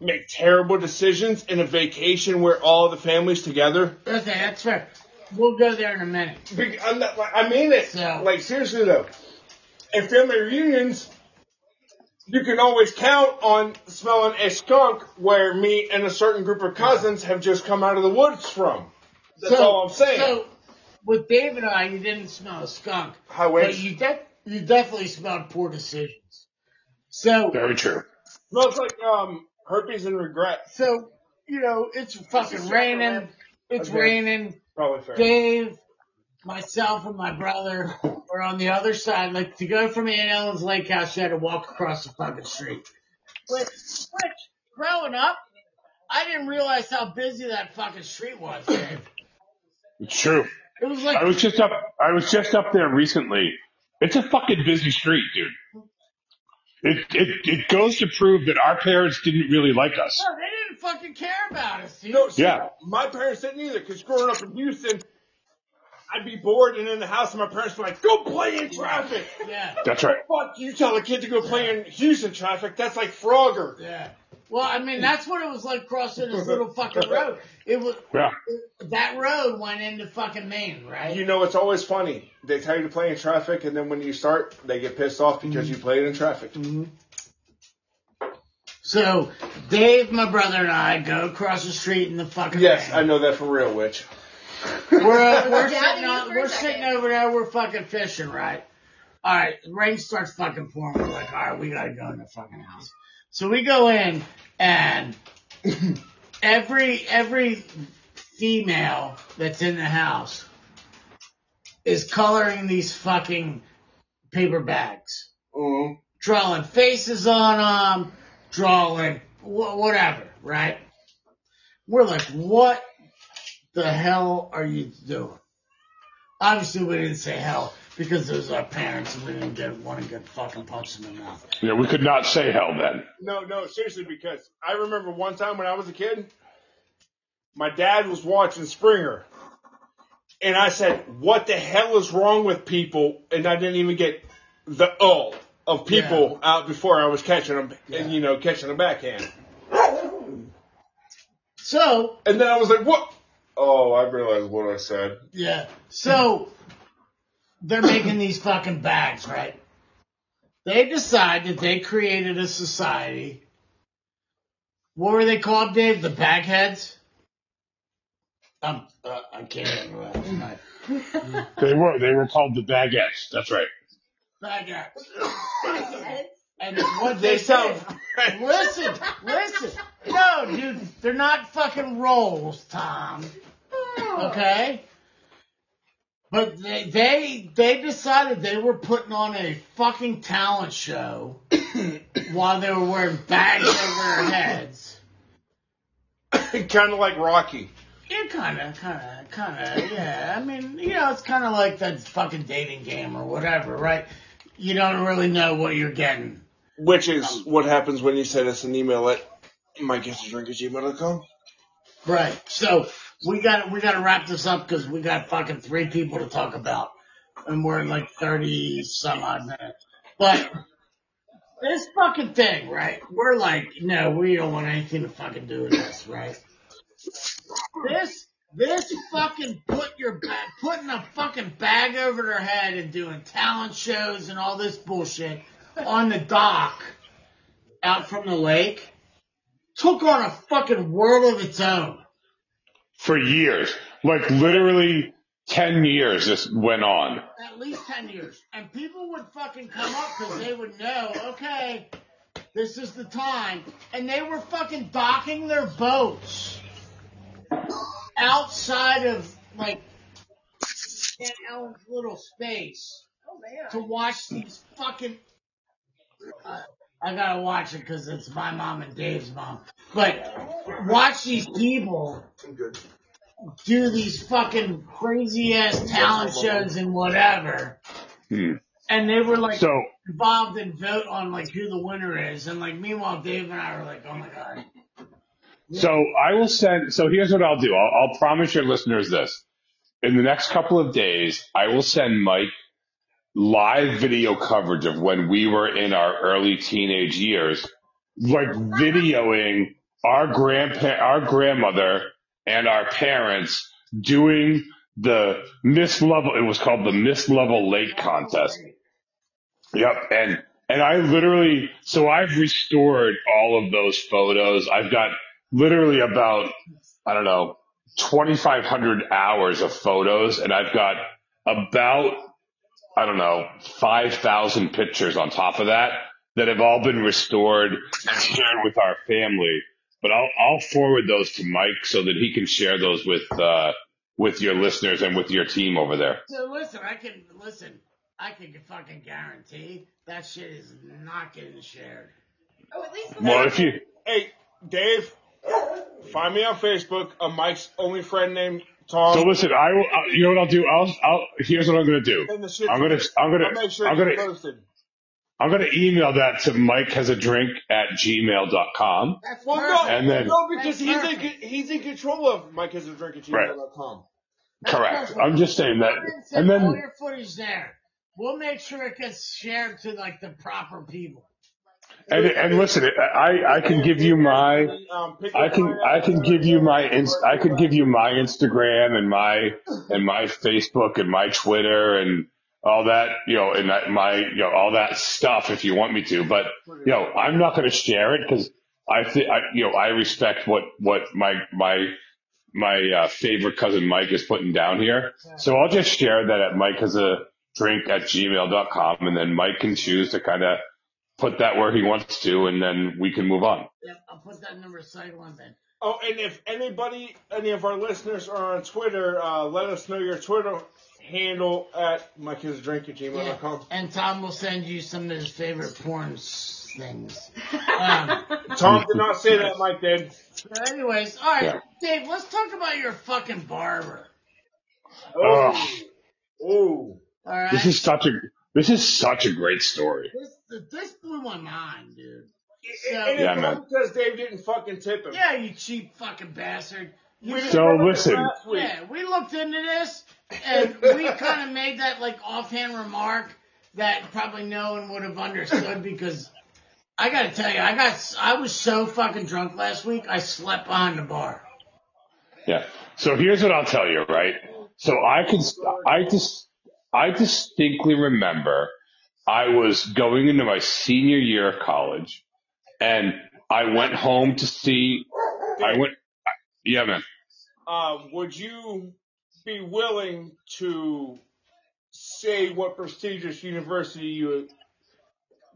make terrible decisions in a vacation where all the family's together? Okay, that's fair. We'll go there in a minute. I'm not, like, I mean it. So- like seriously though. In family reunions you can always count on smelling a skunk where me and a certain group of cousins have just come out of the woods from. That's all I'm saying. So, with Dave and I, you didn't smell a skunk, I but you you definitely smelled poor decisions. So, Very true. smells like um herpes and regret so you know, it's fucking raining. It's Okay. raining. probably fair Dave, myself, and my brother were on the other side. Like to go from Aunt Ellen's lake house, you had to walk across the fucking street. Which, which, growing up, I didn't realize how busy that fucking street was. Dave. It's true. It was like I was just up. I was just up there recently. It's a fucking busy street, dude. It it it goes to prove that our parents didn't really like us. No, they didn't fucking care about us, dude. No, see, Yeah. My parents didn't either, because growing up in Houston, I'd be bored and in the house, and my parents were like, "Go play in traffic." Yeah, That's right. Fuck, you tell a kid to go play in Houston traffic? That's like Frogger. yeah. Well, I mean, that's what it was like crossing this little fucking road. It was Yeah. that road went into fucking Maine, right? You know, it's always funny. They tell you to play in traffic, and then when you start, they get pissed off because you played in traffic. So Dave, my brother, and I go across the street in the fucking Yes, rain. I know that for real, witch. We're uh, we're sitting on, we're sitting over there. We're fucking fishing, right? All right, rain starts fucking pouring. We're like, all right, we gotta go in the fucking house. So we go in, and every every female that's in the house is coloring these fucking paper bags, Mm. drawing faces on them, drawing wh- whatever, right? We're like, what the hell are you doing? Obviously, we didn't say hell because those are our parents and we didn't get, want to get fucking punched in the mouth. Yeah, we could not say hell then. No, no, seriously, because I remember one time when I was a kid, my dad was watching Springer, and I said, "What the hell is wrong with people?" And I didn't even get the "oh" of people out before I was catching them, and you know, catching a backhand. So, And then I was like, "What?" Oh, I realized what I said. yeah. So, they're making these fucking bags, right? They decide that they created a society. What were they called, Dave? The bagheads? Um, uh, I can't remember. that. They were. They were called the baguettes. That's right. Bagheads. Yes. And what They they sound. Listen, listen. No, dude, they're not fucking rolls, Tom. Okay? But they they they decided they were putting on a fucking talent show while they were wearing bags over their heads. kind of like Rocky. Yeah, kind of, kind of, kind of, yeah. I mean, you know, it's kind of like that fucking dating game or whatever, right? You don't really know what you're getting. Which is what happens when you send us an email at mygiftsdrink@gmail.com. Right. So we got we got to wrap this up because we got fucking three people to talk about, and we're in like thirty some odd minutes. But this fucking thing, right? We're like, no, we don't want anything to fucking do with this, right? This this fucking put your putting a fucking bag over their head and doing talent shows and all this bullshit on the dock out from the lake took on a fucking world of its own. For years, like literally ten years, this went on. At least 10 years. And people would fucking come up because they would know, okay, this is the time. And they were fucking docking their boats outside of, like, Aunt Ellen's little space Oh man. to watch these fucking. Uh, I gotta watch it because it's my mom and Dave's mom. But watch these people do these fucking crazy ass talent shows and whatever. Hmm. And they were like So involved and vote on like who the winner is. And like meanwhile, Dave and I were like, oh my god. So I will send. So here's what I'll do. I'll, I'll promise your listeners this. In the next couple of days, I will send Mike live video coverage of when we were in our early teenage years, like videoing our grandpa, our grandmother and our parents doing the Miss Lovell. It was called the Miss Lovell Lake contest. Yep. And, and I literally, so I've restored all of those photos. I've got literally about, I don't know, 2,500 hours of photos and I've got about, I don't know, 5,000 pictures on top of that that have all been restored and shared with our family. But I'll, I'll forward those to Mike so that he can share those with, uh, with your listeners and with your team over there. So listen, I can listen. I can fucking guarantee that shit is not getting shared. Oh, at least Well, if you, Hey, Dave, find me on Facebook. I'm Mike's only friend named Tom. so listen, I will, uh, you know what I'll do? I'll, I'll, here's what I'm going to do. and the shit I'm gonna, I'm gonna, I'll make sure I'm gonna, posted. I'm gonna email that to Mike has a drink at gmail.com. That's Well, perfect. no, And then- no, because he's in, he's in control of Mike has a drink at Right. gmail.com. That's Correct. perfect. I'm just saying that. Go ahead send And all then, your footage there. We'll make sure it gets shared to like the proper people. And, and listen, I, I can give you my, I can, I can give you my, I can give you my Instagram and my, and my Facebook and my Twitter and all that, you know, and my, you know, all that stuff if you want me to, but, you know, I'm not going to share it because I think, I, you know, I respect what, what my, my, my uh, favorite cousin Mike is putting down here. So I'll just share that at Mike has a drink at gmail.com and then Mike can choose to kind of put that where he wants to and then we can move on. Yep, I'll put that number side one then. Oh, and if anybody, any of our listeners are on Twitter, uh, let us know your Twitter handle at Mike has a drink Yeah. And Tom will send you some of his favorite porn things. Um, Tom did not say that, Mike did. but anyways, all right, Yeah. Dave, let's talk about your fucking barber. Ugh. Oh. All right, This is such a, this is such a great story. this, this blew my mind, dude. And Yeah, man. because Dave didn't fucking tip him. Yeah, you cheap fucking bastard. You We So listen. Yeah, we looked into this and we kind of made that like offhand remark that probably no one would have understood because I got to tell you, I got I was so fucking drunk last week, I slept behind the bar. Yeah. So here's what I'll tell you, right? So I can, I just, I distinctly remember I was going into my senior year of college and I went home to see, I went, yeah, man. Uh, would you be willing to say what prestigious university you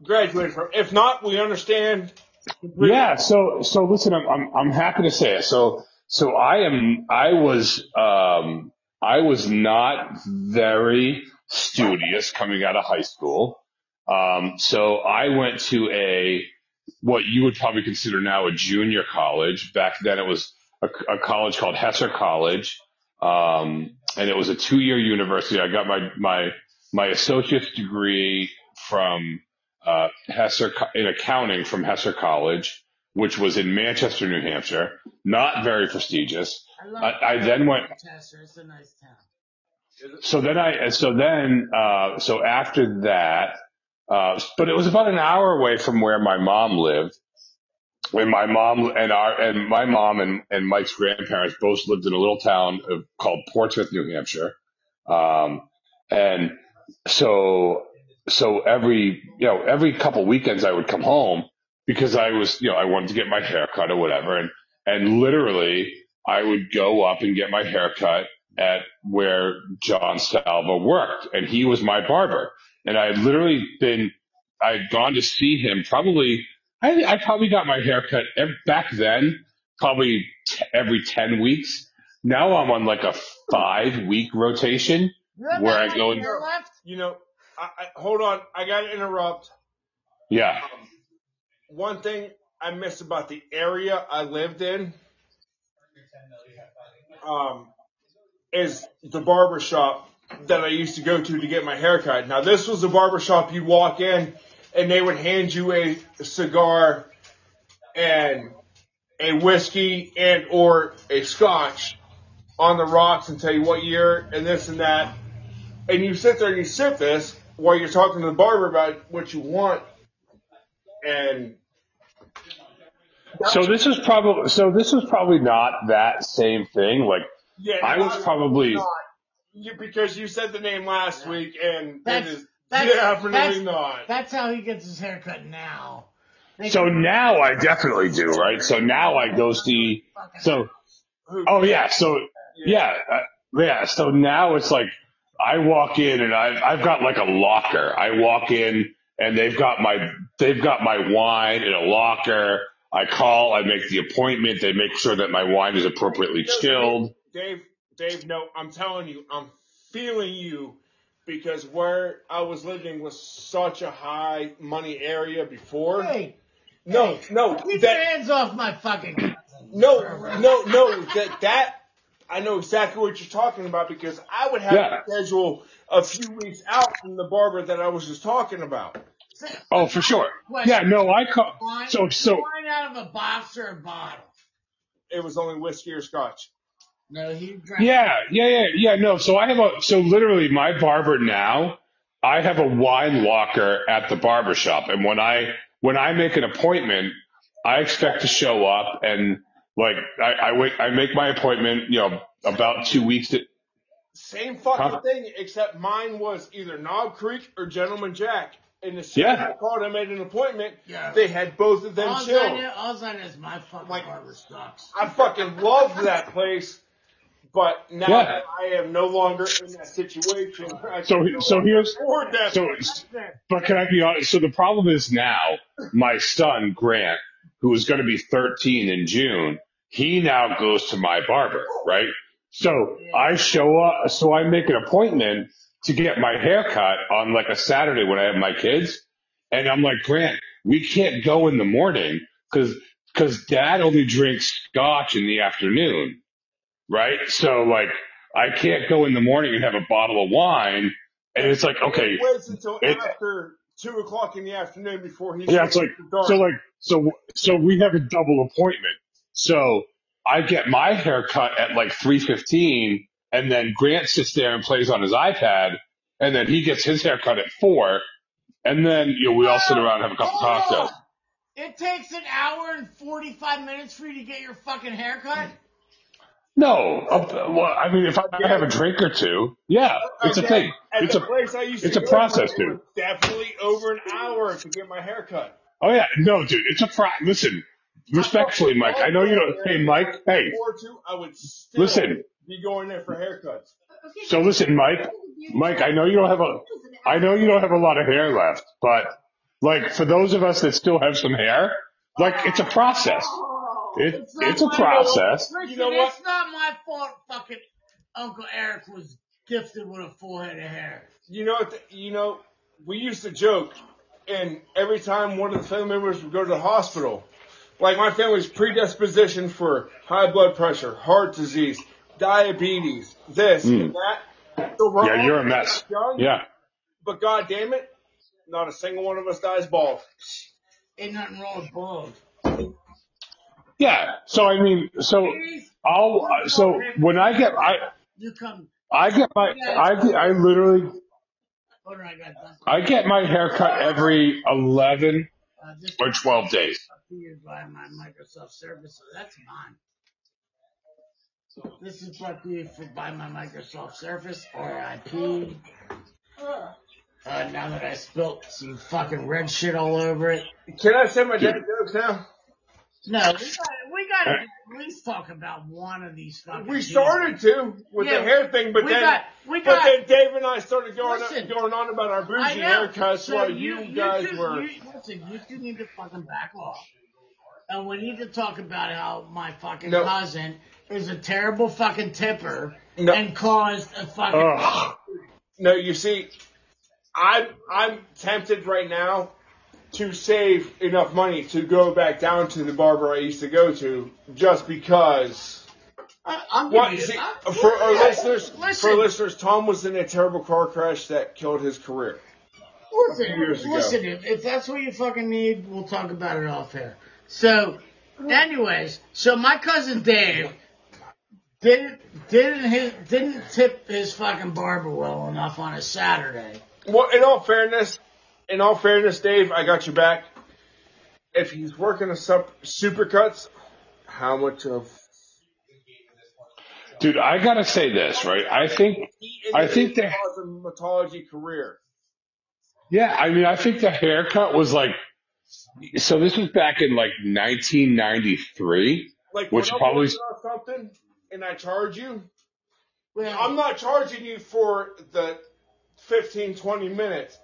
graduated from? If not, we understand. completely. Yeah. So, so listen, I'm, I'm, I'm happy to say it. So, so I am, I was, um, I was not very studious coming out of high school. Um, so I went to a, what you would probably consider now a junior college. Back then it was a, a college called Hesser College. Um, and it was a two year university. I got my, my, my associate's degree from, uh, Hesser in accounting from Hesser College, which was in Manchester, New Hampshire. Not very prestigious. I, love I, I then went, Chester. It's a nice town. so then I, so then, uh, so after that, uh, but it was about an hour away from where my mom lived. When my mom and our, and my mom and, and Mike's grandparents both lived in a little town of, called Portsmouth, New Hampshire. Um, and so, so every, you know, every couple weekends I would come home because I was, you know, I wanted to get my hair cut or whatever. And, and literally I would go up and get my hair cut at where John Salvi worked, and he was my barber. And I had literally been, I had gone to see him probably, I, I probably got my hair cut back then, probably t- every 10 weeks. Now I'm on like a five week rotation. You have Where I go in- hair left? You know, I, I, hold on. I got to interrupt. Yeah. Um, one thing I miss about the area I lived in um, is the barber shop that I used to go to to get my hair cut. Now, this was a barber shop you'd walk in and they would hand you a cigar and a whiskey and or a scotch on the rocks and tell you what year and this and that. And you sit there and you sip this while you're talking to the barber about what you want, and So this is probably so this is probably not that same thing. Like yeah, I was not- probably not. You, because you said the name last week, and it That's- is that's- definitely that's- not. That's how he gets his haircut now. They so can- now I definitely do right. So now I go see. So oh yeah. So yeah, uh, yeah. So now it's like I walk in and I've I've got like a locker. I walk in and they've got my they've got my wine in a locker. I call, I make the appointment. They make sure that my wine is appropriately chilled. Dave, Dave, no, I'm telling you, I'm feeling you because where I was living was such a high money area before. Hey, no, no, keep your that, hands off my fucking cousin. no, no, no, that, that, I know exactly what you're talking about because I would have Yeah. to schedule a few weeks out from the barber that I was just talking about. Oh, for sure. Yeah, no, I call. Wine, So so wine out of a box or a bottle. It was only whiskey or scotch. No, he drank. Yeah, yeah, yeah, yeah. No, so I have a so literally my barber now. I have a wine locker at the barber shop, and when I when I make an appointment, I expect to show up and like I I wait I make my appointment, you know, about two weeks. To, Same fucking Huh? thing, except mine was either Knob Creek or Gentleman Jack. And as soon Yeah. I called and made an appointment, Yeah. they had both of them All I chilled. know, all I know is my fucking Like- barber sucks. I fucking loved that place, but now Yeah. I am no longer in that situation, So- can no so here's- that so but can I be honest? So the problem is now my son Grant, who is going to be 13 in June, he now goes to my barber, right? So I show up, so I make an appointment to get my hair cut on like a Saturday when I have my kids. And I'm like, Grant, we can't go in the morning because, because dad only drinks scotch in the afternoon. Right. So like, I can't go in the morning and have a bottle of wine. And it's like, okay, It waits until it- after two o'clock in the afternoon before he. yeah, it's like, so like, so, so we have a double appointment. So I get my hair cut at like 3.15 and then Grant sits there and plays on his iPad and then he gets his hair cut at four and then, you know, we all sit around and have a couple cocktails. It takes an hour and 45 minutes for you to get your fucking haircut? No, uh, well, I mean, if I have a drink or two, yeah, it's a thing. At It's a, place I used it's a process, dude. Definitely over an hour to get my hair cut. oh yeah, no, dude, it's a pro, listen, respectfully, Mike, I know you don't, hey, Mike, hey, Or two, I would be going there for haircuts. So listen, Mike, Mike, I know you don't have a, I know you don't have a lot of hair left, but like for those of us that still have some hair, like it's a process. Oh, it, not it's a my- process. Listen, You know what? it's not my fault fucking Uncle Eric was gifted with a full head of hair. You know, what the, you know, we used to joke, and every time one of the family members would go to the hospital, like my family's predisposition for high blood pressure, heart disease, diabetes, this and that. So we're. Yeah, you're a mess. young, Yeah. But god damn it, not a single one of us dies bald. Ain't nothing wrong with bald. Yeah. So I mean, so I'll, uh, so when I get, I, you come. I get my, I get, I literally, Hold I got that. I get my hair cut every 11 Uh, or 12 days. is used by my Microsoft Surface, so that's mine. This is brought to you for, by my Microsoft Surface, RIP. Uh, now that I spilt some fucking red shit all over it. Can I say my dad jokes now? No, we gotta, we gotta at least talk about one of these fucking We people. started to with Yeah, the hair thing, but we then got- we but then Dave and I started going Listen. going on about our I bougie haircuts So while you, guys two, were. You, listen, you two need to fucking back off. And we need to talk about how my fucking No. cousin is a terrible fucking tipper No. and caused a fucking. Ugh. No, you see, I'm I'm tempted right now to save enough money to go back down to the barber I used to go to, just because. I, I'm What see, for our listeners? listen, For listeners, Tom was in a terrible car crash that killed his career. listen, years ago. listen, if, if that's what you fucking need, we'll talk about it off air. So, anyways, so my cousin Dave didn't didn't his, didn't tip his fucking barber well enough on a Saturday. Well, in all fairness, in all fairness, Dave, I got your back. If he's working a sup- supercuts, how much of Dude, I gotta say this, right? I think, I think that, cosmetology career. yeah, I mean, I think the haircut was like, so this was back in like 1993, Like which probably, something and I charge you, Well, I'm not charging you for the 15, 20 minutes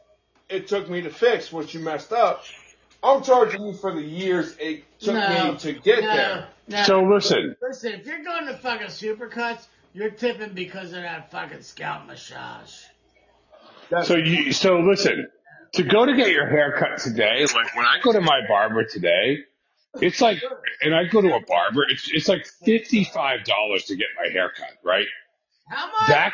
it took me to fix what you messed up. I'm charging you for the years it took no, me to get no, there. No. so listen, Listen, if you're going to fucking supercuts, you're tipping because of that fucking scalp massage. That's so you, so listen, to go to get your hair cut today, like when I go to my barber today, it's like, and I go to a barber, it's, it's like $55 to get my hair cut, right? How much? That,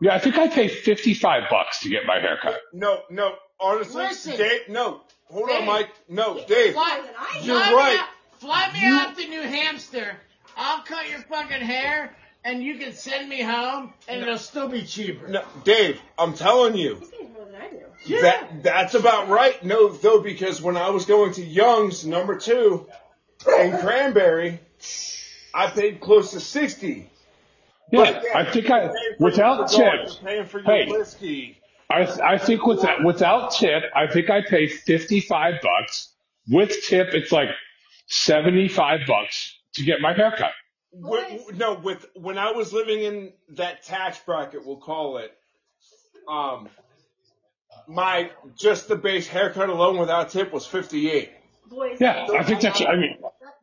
yeah, I think I pay 55 bucks to get my hair cut. no, no. Honestly, Listen. Dave, no. Hold Dave. on, Mike. No, Dave. Fly, You're fly me right. out- fly me You- out to New Hampshire. I'll cut your fucking hair, and you can send me home, and it'll still be cheaper. No, Dave, I'm telling you. He knows more than I do. Yeah. That that's about right. No, though, because when I was going to Young's number two in Cranberry, I paid close to sixty. Yeah, I think I, without tip, cigar, paying for your hey, whiskey. I, I think with that, without tip, I think I pay 55 bucks. With tip, it's like 75 bucks to get my hair cut. With, no, with when I was living in that tax bracket, we'll call it. Um, my just the base haircut alone without tip was fifty eight. Boys. Yeah, I think that's, I mean,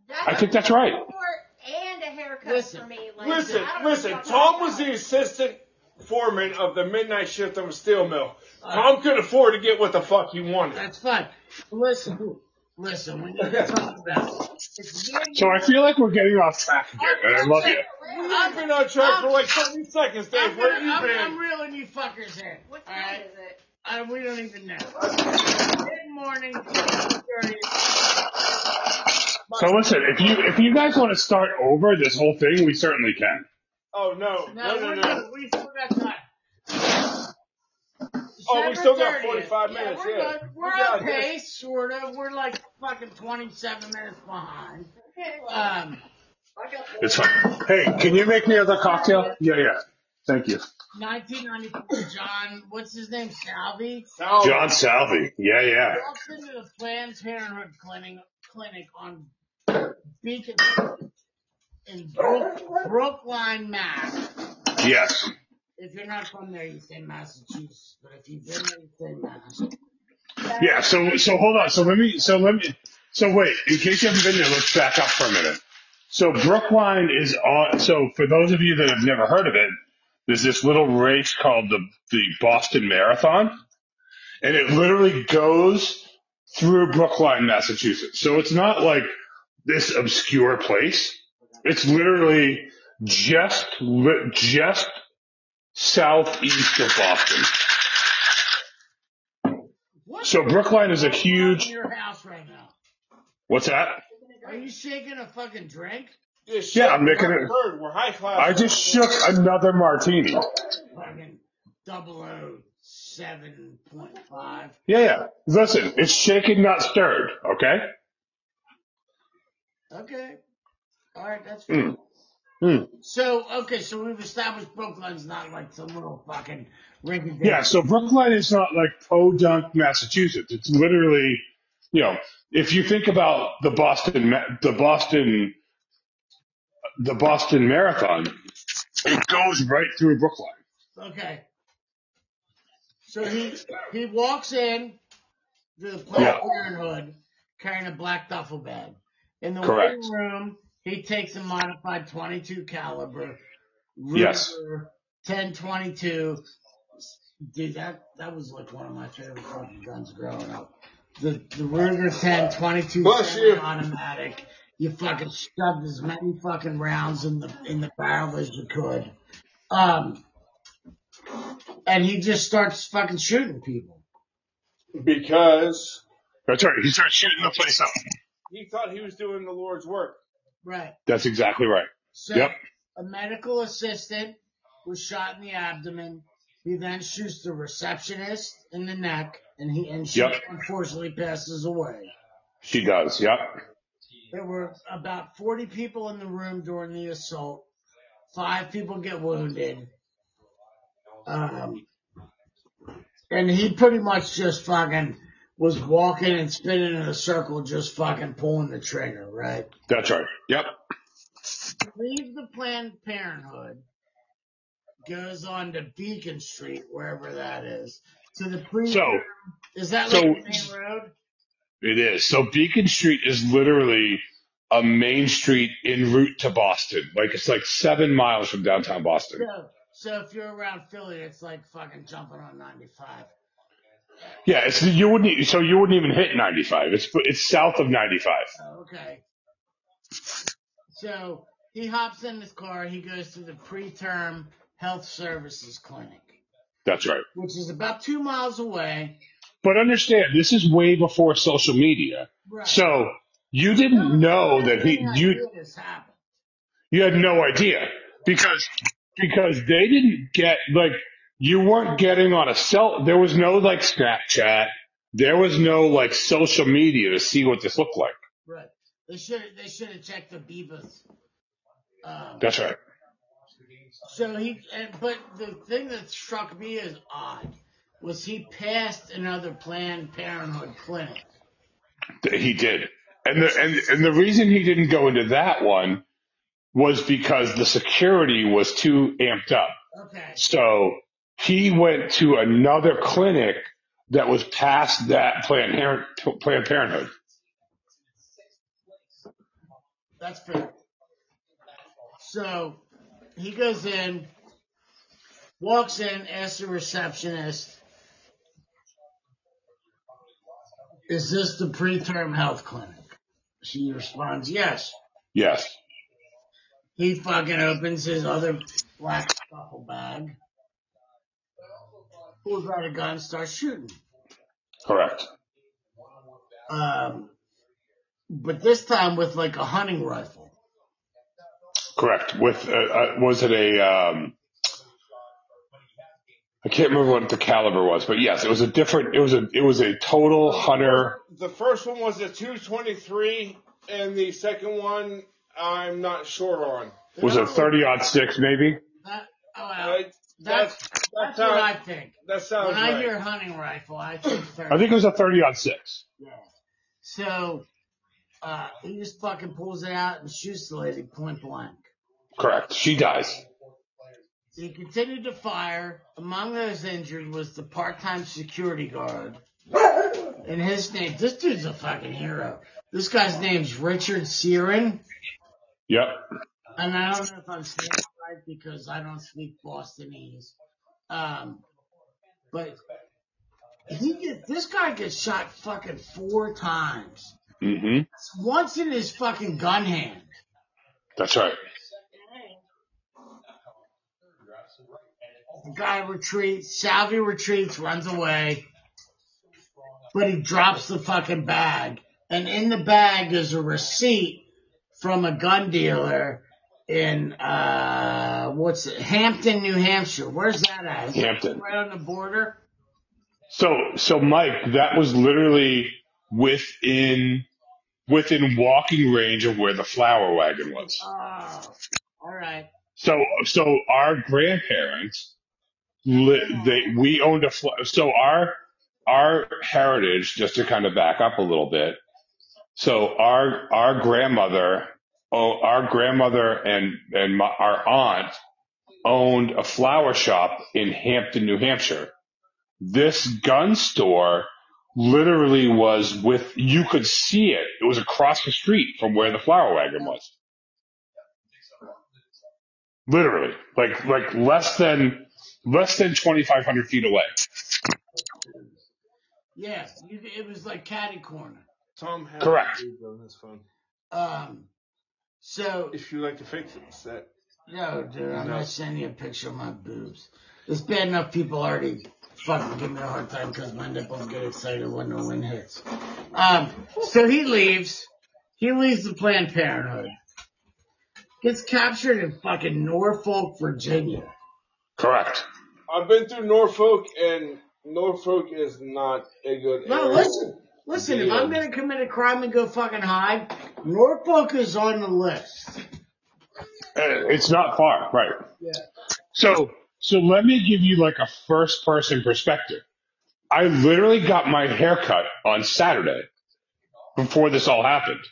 That's I think that's right. And a haircut Listen, for me. Like, Listen, I don't know listen. Tom was the assistant foreman of the midnight shift of a steel mill. Tom could afford to get what the fuck he wanted. That's fine. Listen, listen, we need to talk about it. so I feel like we're getting off track again, and I love you. I've been on track for like thirty seconds, Dave. I'm, Where gonna, you I'm, been? I'm reeling you fuckers in. What All time right? is it? Uh, we don't even know. Good morning. So listen, if you, if you guys want to start over this whole thing, we certainly can. Oh no, No, no, no, we're no. good. We still got time. Oh, we still got 45 30th. minutes, Yeah, we're yeah. good. We We're got okay, sort of. We're like fucking 27 minutes behind. Okay, well, Um, It's fine. Hey, can you make me another cocktail? Yeah, yeah. Thank you. 1994, John, what's his name? Salvi? Now, John Salvi. Yeah, yeah. Walks into the Planned Parenthood clinic, clinic on Beacon in Brook, Brookline, Mass. Yes. If you're not from there, you say Massachusetts, but if you've been there, you say Mass. Yeah, so so hold on. So let me so let me so wait, in case you haven't been there, let's back up for a minute. So Brookline is on so for those of you that have never heard of it, there's this little race called the the Boston Marathon. And it literally goes through Brookline, Massachusetts. So it's not like this obscure place. It's literally just just southeast of Boston. What So Brookline is a huge your house right now? What's that? Are you shaking a fucking drink? Yeah, Yeah, I'm making it- third. We're high class. I just shook another martini. Fucking double O seven point five. Yeah, yeah. Listen, it's shaken, not stirred. Okay. Okay. All right, that's fine. Mm. Mm. So okay, so we've established Brookline's not like some little fucking rinky Yeah. So Brookline is not like Podunk, Massachusetts. It's literally, you know, if you think about the Boston, the Boston, the Boston Marathon, it goes right through Brookline. Okay. So he he walks in to the Planned Yeah. Parenthood carrying a black duffel bag. In the Correct. waiting room, he takes a modified 22 caliber Ruger Yes. 1022. Dude, that that was like one of my favorite fucking guns growing up. The the Ruger 10 22 automatic. You fucking shoved as many fucking rounds in the in the barrel as you could. Um, and he just starts fucking shooting people. because That's right. He starts shooting the place up. he thought he was doing the Lord's work. Right. That's exactly right. So Yep. a medical assistant was shot in the abdomen. He then shoots the receptionist in the neck, and he and she Yep. unfortunately passes away. She does. Yep. There were about 40 people in the room during the assault. Five people get wounded. Um, and he pretty much just fucking was walking and spinning in a circle, just fucking pulling the trigger, right? That's right. Yep. Leaves the Planned Parenthood, goes on to Beacon Street, wherever that is, to the pre. So is that so- like the main road? it is. So Beacon Street is literally a main street en route to Boston. Like it's like seven miles from downtown Boston. So, so if you're around Philly, it's like fucking jumping on 95. Yeah, it's you wouldn't so you wouldn't even hit 95. It's it's south of 95. Oh, okay. So he hops in his car. He goes to the preterm health services clinic, That's right. which is about two miles away. But understand, this is way before social media. Right. So you didn't know that he you this happened. you had no idea because because they didn't get like you weren't getting on a cell. There was no like Snapchat. There was no like social media to see what this looked like. Right. They should they should have checked the Bebas. Um, That's right. so he, and, but the thing that struck me as odd was he passed another Planned Parenthood clinic. He did. And the and, and the reason he didn't go into that one was because the security was too amped up. Okay. So he went to another clinic that was past that Planned, Parent, Planned Parenthood. That's fair. So he goes in, walks in, asks the receptionist, Is this the preterm health clinic? She responds, Yes. Yes. He fucking opens his other black duffel bag, pulls out a gun, starts shooting. Correct. Um, but this time with like a hunting rifle. Correct. With uh, uh, was it a um, I can't remember what the caliber was, but yes, it was a different. It was a it was a total hunter. The first one was a 223, and the second one I'm not sure on. Was it thirty aught six maybe? That, oh, well, Uh, that's, that that's sounds- what I think. that sounds When I right. hear hunting rifle, I think 30. I think it was a thirty on six. Yeah. So, uh, he just fucking pulls it out and shoots the lady point blank. Correct. She dies. He continued to fire. Among those injured was the part-time security guard. And his name, this dude's a fucking hero. This guy's name's Richard Seron. Yep. And I don't know if I'm saying because I don't speak Bostonese. Um, but he get, this guy gets shot fucking four times. Mm-hmm. Once in his fucking gun hand. That's right. The guy retreats, Salvi retreats, runs away, but he drops the fucking bag. And in the bag is a receipt from a gun dealer in, uh, what's it, Hampton, New Hampshire. Where's that at? Is that Hampton. Right on the border? So so Mike, that was literally within within walking range of where the flower wagon was. Oh, alright. So so our grandparents li- they we owned a fl- so our our heritage just to kind of back up a little bit. So our our grandmother oh our grandmother and and my, our aunt owned a flower shop in Hampton, New Hampshire. This gun store literally was with you could see it. It was across the street from where the flower wagon was. Literally, like like less than less than twenty five hundred feet away. Yeah, you, it was like catty corner. Tom has Correct. on his phone. Um, so If you like to fix it, it's that. No, dude, I'm No. not sending you a picture of my boobs. It's bad enough people already fucking give me a hard time because my nipples get excited when the wind hits. Um, so he leaves. He leaves the Planned Parenthood. Gets captured in fucking Norfolk, Virginia. Correct. I've been through Norfolk, and Norfolk is not a good No, area. listen. Listen, if I'm gonna commit a crime and go fucking hide, Norfolk is on the list. Uh, It's not far, right? Yeah. So, so let me give you like a first person perspective. I literally got my hair cut on Saturday before this all happened.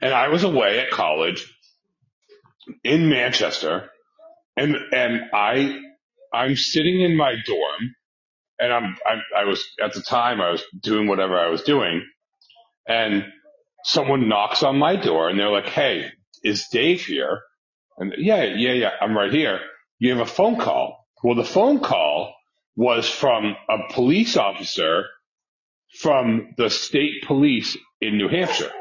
And I was away at college in Manchester and, and I, I'm sitting in my dorm and I'm, I'm, I was, at the time I was doing whatever I was doing and someone knocks on my door and they're like, Hey, is Dave here? And yeah, yeah, yeah, I'm right here. You have a phone call. Well, the phone call was from a police officer from the state police in New Hampshire.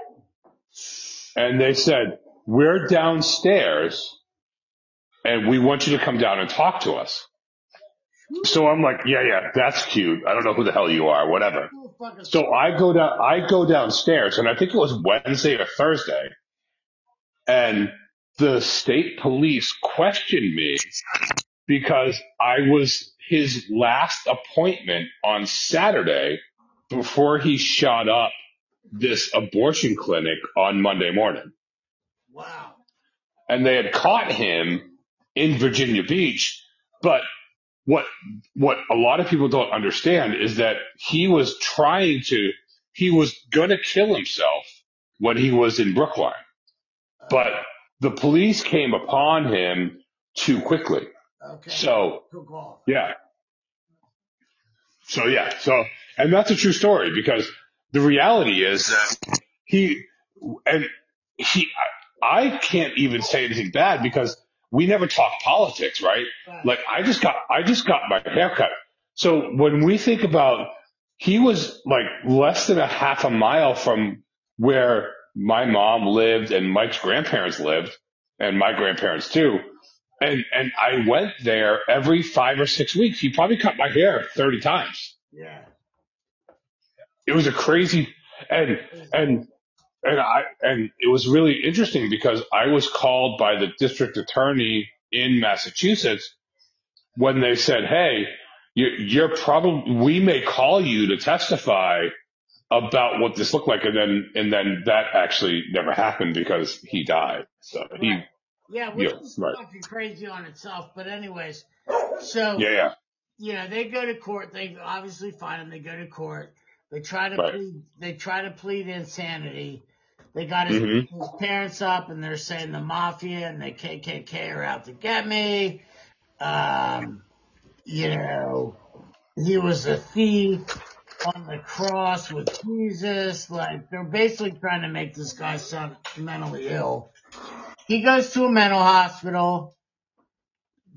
And they said, we're downstairs and we want you to come down and talk to us. So I'm like, yeah, yeah, that's cute. I don't know who the hell you are, whatever. So I go down, I go downstairs and I think it was Wednesday or Thursday and the state police questioned me because I was his last appointment on Saturday before he shot up this abortion clinic on Monday morning. wow. And they had caught him in Virginia Beach, but what what a lot of people don't understand is that he was trying to he was gonna kill himself when he was in Brookline. But the police came upon him too quickly. Okay. So Good call. yeah. So yeah, so and that's a true story because the reality is that he and he I, I can't even say anything bad because we never talk politics, right? Like I just got I just got my haircut. So when we think about he was like less than a half a mile from where my mom lived and Mike's grandparents lived and my grandparents too. And and I went there every five or six weeks. He probably cut my hair thirty times. Yeah. It was a crazy and and and I and it was really interesting because I was called by the district attorney in Massachusetts when they said, "Hey, you, you're probably we may call you to testify about what this looked like," and then and then that actually never happened because he died. So he, Right. Yeah, which Yeah, is right. fucking crazy on itself. But anyways, so yeah, yeah, you know they go to court. They obviously find him. They go to court. They try to Right. plead. They try to plead insanity. They got his, Mhm. his parents up, and they're saying the mafia and the KKK are out to get me. Um, you know, he was a thief on the cross with Jesus. Like they're basically trying to make this guy sound mentally ill. He goes to a mental hospital.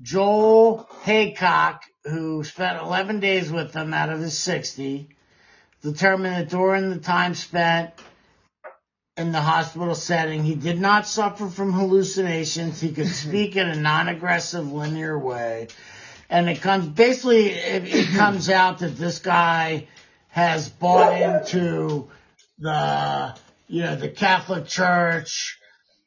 Joel Haycock, who spent 11 days with them out of his 60, determined that during the time spent in the hospital setting, he did not suffer from hallucinations. He could speak in a non-aggressive linear way. And it comes, basically, it, it comes out that this guy has bought into the, you know, the Catholic Church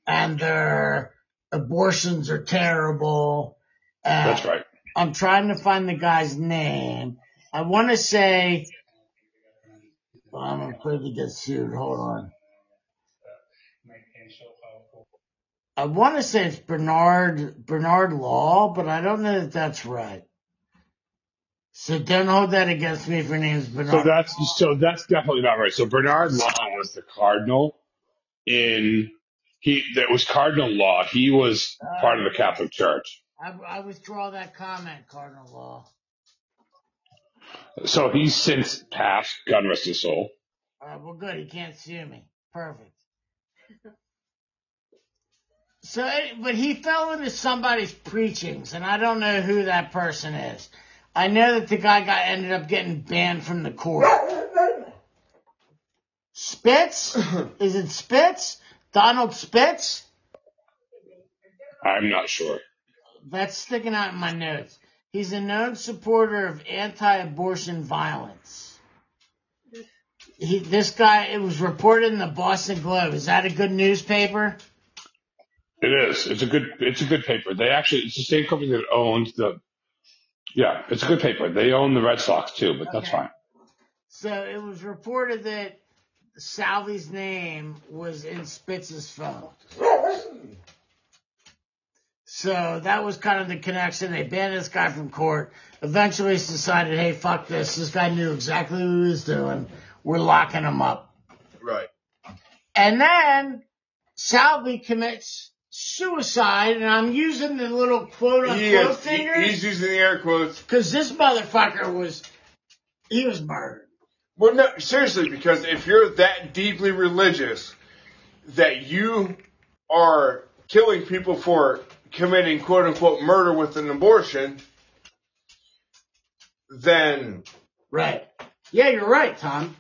and their abortions are terrible. And that's right. I'm trying to find the guy's name. I want to say, well, I'm afraid to get sued. Hold on. I want to say it's Bernard Bernard Law, but I don't know that that's right. So don't hold that against me if your name's Bernard. So that's so that's definitely not right. So Bernard Law was the cardinal in he that was cardinal law. He was part of the Catholic Church. I, I withdraw that comment, Cardinal Law. So he's since passed. God rest his soul. All right, well, good. He can't sue me. Perfect. So, eh, but he fell into somebody's preachings, and I don't know who that person is. I know that the guy got ended up getting banned from the court. Spitz? Is it Spitz? Donald Spitz? I'm not sure. That's sticking out in my notes. He's a known supporter of anti-abortion violence. He, this guy, it was reported in the Boston Globe. Is that a good newspaper? It is. It's a good. It's a good paper. They actually. It's the same company that owns the Yeah, it's a good paper. They own the Red Sox too, but that's Okay. fine. So it was reported that Salvi's name was in Spitz's phone. So that was kind of the connection. They banned this guy from court. Eventually it's decided, hey, fuck this. This guy knew exactly what he was doing. We're locking him up. Right. And then Salvi commits suicide, and I'm using the little quote unquote he- fingers he's using the air quotes. because this motherfucker was, he was murdered. Well, no, seriously, because if you're that deeply religious that you are killing people for committing quote unquote murder with an abortion, then Right. Yeah, you're right, Tom.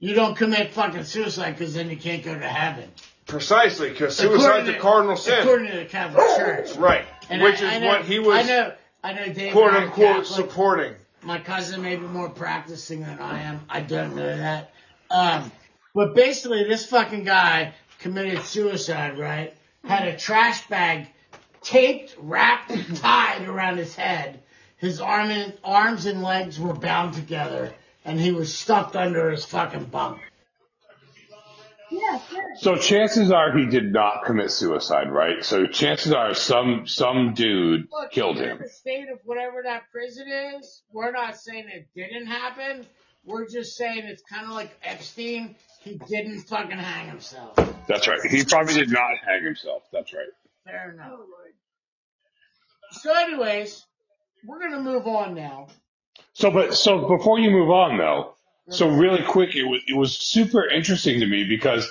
You don't commit fucking suicide because then you can't go to heaven. Precisely because suicide's a cardinal sin. According to the Catholic Church. Right. And Which I- is I know- what he was I know. I know. Dave quote and I are unquote supporting. My cousin may be more practicing than I am. I don't know that. Um, but basically, this fucking guy committed suicide. Right? Had a trash bag taped, wrapped, and tied around his head. His arm and, arms and legs were bound together, and he was stuffed under his fucking bunk. Yes, yes. So chances are he did not commit suicide, right? So chances are some some dude Look, killed him. The state of whatever that prison is, we're not saying it didn't happen. We're just saying it's kind of like Epstein. He didn't fucking hang himself. That's right. He probably did not hang himself. That's right. Fair enough. Oh. So, anyways, we're gonna move on now. So, but so before you move on though, so really quick, it was it was super interesting to me because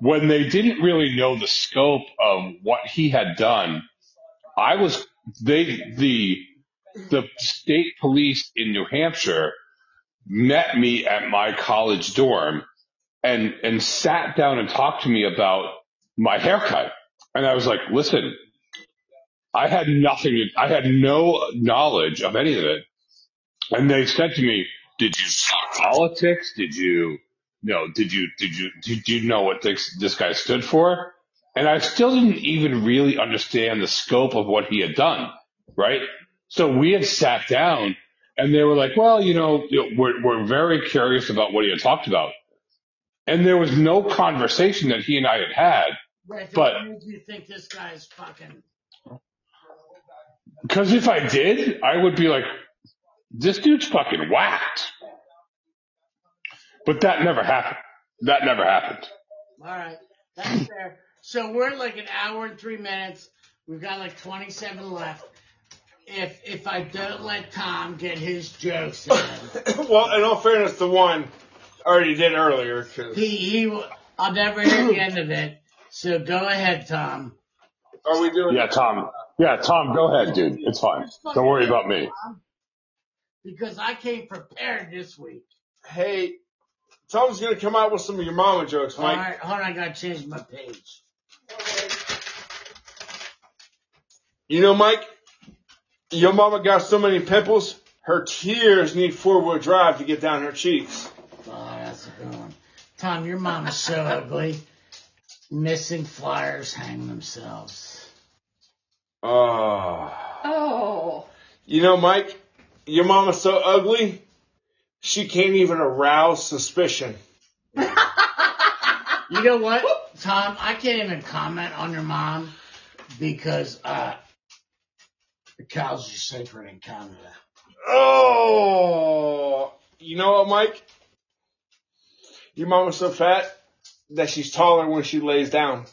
when they didn't really know the scope of what he had done, I was they the the state police in New Hampshire met me at my college dorm and and sat down and talked to me about my haircut, and I was like, listen. I had nothing, I had no knowledge of any of it. And they said to me, "Did you talk politics? Did you no? Did you did you did you know what this this guy stood for?" And I still didn't even really understand the scope of what he had done. Right? So we had sat down, and they were like, "Well, you know, we're we're very curious about what he had talked about." And there was no conversation that he and I had had Right, But- you think this guy's fucking? because if I did, I would be like, "This dude's fucking whacked." But that never happened. That never happened. All right, that's fair. So we're like an hour and three minutes. We've got like 27 left. If if I don't let Tom get his jokes in, well, in all fairness, the one I already did earlier. 'cause- he he will- I'll never hear the end of it. So go ahead, Tom. are we doing? Yeah, Tom. Yeah, Tom, go ahead, dude. It's fine. Don't worry about me. Because I came prepared this week. Hey, Tom's gonna come out with some of your mama jokes, All Mike. right, hold on, I gotta change my page. You know, Mike, your mama got so many pimples, her tears need four wheel drive to get down her cheeks. Oh, that's a good one. Tom, your mom is so ugly. Missing flyers hang themselves. Oh. Oh. You know, Mike, your mama's so ugly, she can't even arouse suspicion. You know what, Tom? I can't even comment on your mom because uh, the cows are sacred in Canada. Oh, you know what, Mike? Your mama's so fat that she's taller when she lays down.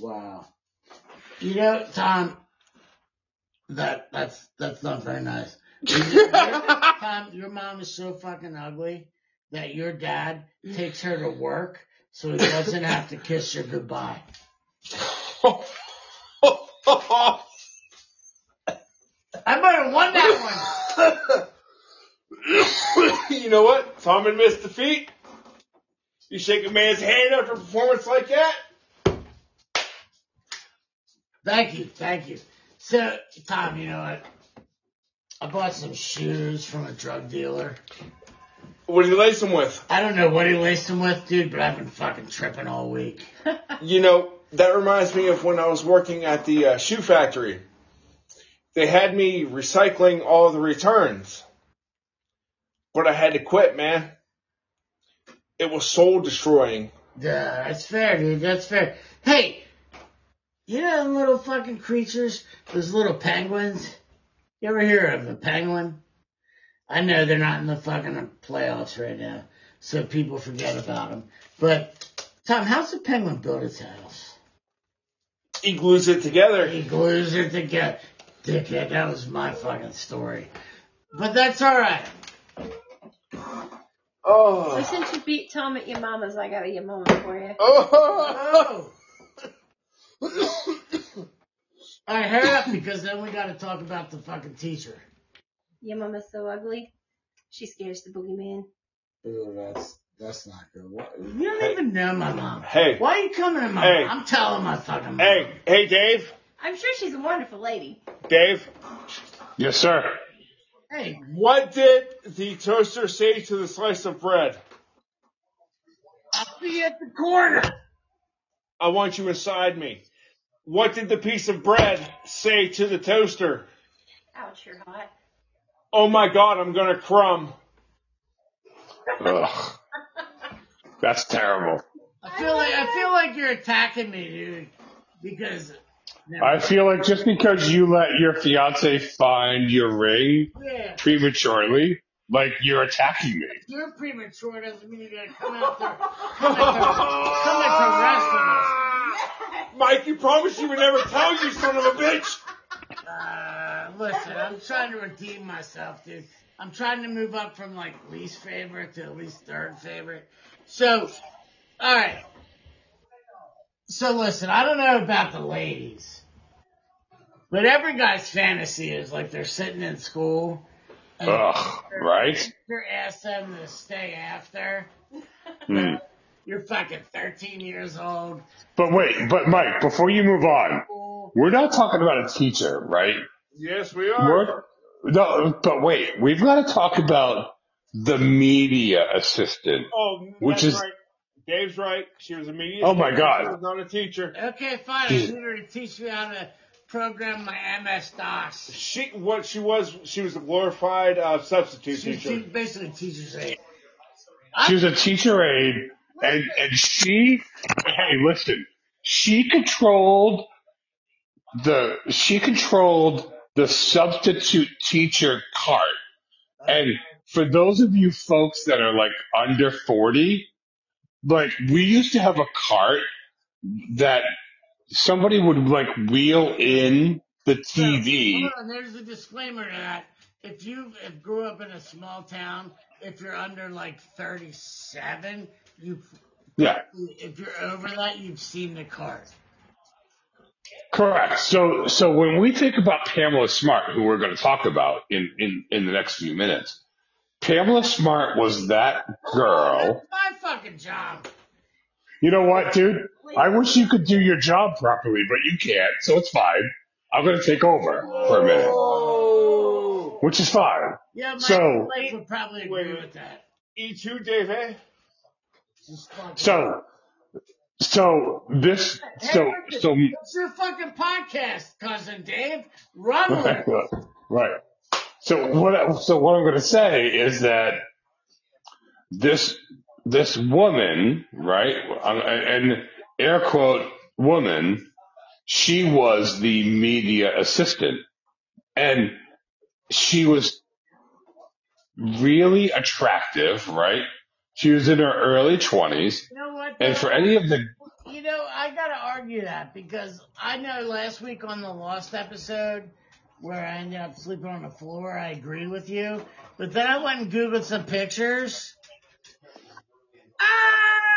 Wow. You know, Tom, that that's that's not very nice. Tom, your mom is so fucking ugly that your dad takes her to work so he doesn't have to kiss her goodbye. I might have won that one. you know what? Tom admits defeat. You shake a man's hand after a performance like that? Thank you, thank you. So, Tom, you know what? I bought some shoes from a drug dealer. What do you lace them with? I don't know what he laced them with, dude, but I've been fucking tripping all week. You know, that reminds me of when I was working at the uh, shoe factory. they had me recycling all the returns. But I had to quit, man. It was soul destroying. Yeah, that's fair, dude. That's fair. Hey, you know them little fucking creatures? Those little penguins? You ever hear of a penguin? I know they're not in the fucking playoffs right now, so people forget about them. But, Tom, how's the penguin build its house? He glues it together. He glues it together. Dickhead, that was my fucking story. But that's alright. Oh. So since you beat Tom at your mama's, I got a your mama for you. Oh. Oh! Alright, hurry up because then we gotta talk about the fucking teacher. Your mama's so ugly. She scares the boogeyman. Ooh, that's that's not good. What? You don't even know my mom. Hey. Why are you coming to my Hey. I'm telling my fucking mom. Hey, hey, Dave. I'm sure she's a wonderful lady. Dave, Yes, sir. Hey, what did the toaster say to the slice of bread? I'll see you at the corner. I want you inside me. What did the piece of bread say to the toaster? Ouch, you're hot. Oh my god, I'm gonna crumb. Ugh. That's terrible. I feel like I feel like you're attacking me, dude. Because I feel like just because you let your fiance find your ring yeah, prematurely, like you're attacking me. you're premature doesn't mean you're gonna come out there come at the come at the rest Mike, you promised you would never tell you son of a bitch. of us. Uh, listen, I'm trying to redeem myself, dude. I'm trying to move up from like least favorite to at least third favorite. So, all right. So listen, I don't know about the ladies, but every guy's fantasy is like they're sitting in school and Ugh, right? you're ask them to stay after. Hmm. You're fucking 13 years old. But wait, but Mike, before you move on, we're not talking about a teacher, right? Yes, we are. We're, no, but wait, we've got to talk about the media assistant. Oh, Which is- right. Dave's right. She was a media. Oh my. God. She was not a teacher. Okay, fine. I need her to teach me how to program my MS DOS. She what she was. She was a glorified uh, substitute She, teacher. she basically teaches aid. She was a teacher aide, and and she, hey, listen, she controlled the she controlled the substitute teacher cart. And for those of you folks that are like under forty, like we used to have a cart that somebody would like wheel in the TV. Hold on, there's a disclaimer to that. If you if grew up in a small town, if you're under like 37, you Yeah. if you're over that, you've seen the card. Correct. So, so when we think about Pamela Smart, who we're going to talk about in, in, in the next few minutes, Pamela Smart was that girl. That's my fucking job. You know what, dude? I wish you could do your job properly, but you can't, so it's fine. I'm going to take over for a minute, which is fine. Yeah, my So- Blake would probably agree Wait. with that. E two, Dave. Eh? So, so this, so, so, It's your fucking podcast, cousin Dave. Run with it. right. So what, I- so what I'm going to say is that this, this woman, right, and and air quote woman, she was the media assistant and she was really attractive, right? She was in her early twenties. You know what? And for any of the, You know, I gotta argue that because I know last week on the Lost episode where I ended up sleeping on the floor, I agree with you. But then I went and Googled some pictures. Ah!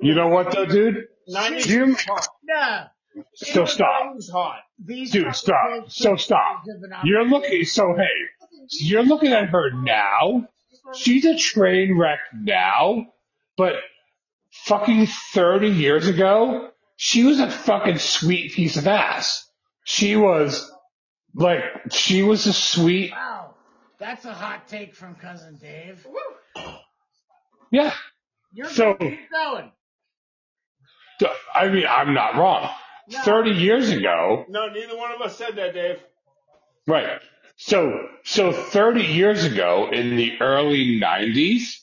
You know what though, dude? Nineties You- was hot. No. So stop. was hot. These Dude, fucking stop. pictures So stop. have been You're looking, so hey, you're looking at her now. She's a train wreck now, but fucking 30 years ago, she was a fucking sweet piece of ass. She was, like, she was a sweet, Wow. That's a hot take from cousin Dave. yeah. You're So- keep going. I mean, I'm not wrong. 30 years ago, No, neither one of us said that, Dave. Right. So, so 30 years ago in the early 90s,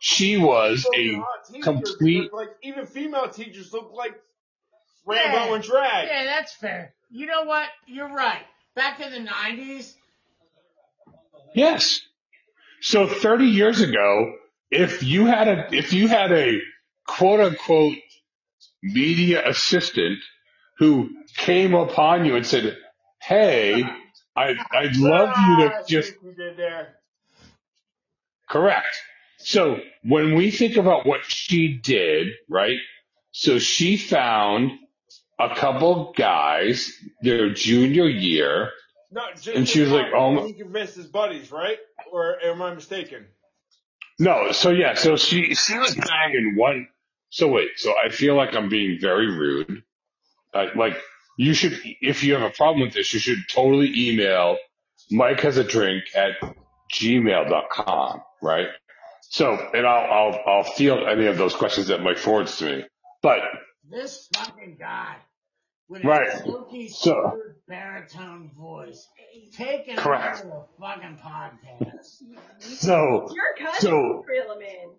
she was a teachers complete, like even female teachers look like Yeah. And drag. Yeah, that's fair. You know what? You're right. Back in the nineties, yes. So 30 years ago, if you had a, if you had a quote unquote media assistant who came upon you and said, Hey, I, I'd love you to Ah, just see what you did there. Correct. So when we think about what she did, right? So she found a couple guys their junior year, No, just and she was like, "Oh, my- he convinced his buddies, right? Or am I mistaken? no." So yeah, so she she was banging one. So wait, so I feel like I'm being very rude. Uh, like you should, if you have a problem with this, you should totally email Mike has a drink at gmail.com, right? So, and I'll, I'll, I'll field any of those questions that Mike forwards to me. But this fucking guy with a Right. So- smooth baritone voice taking Correct. over the fucking podcast. Your so, cousin So- reel him in.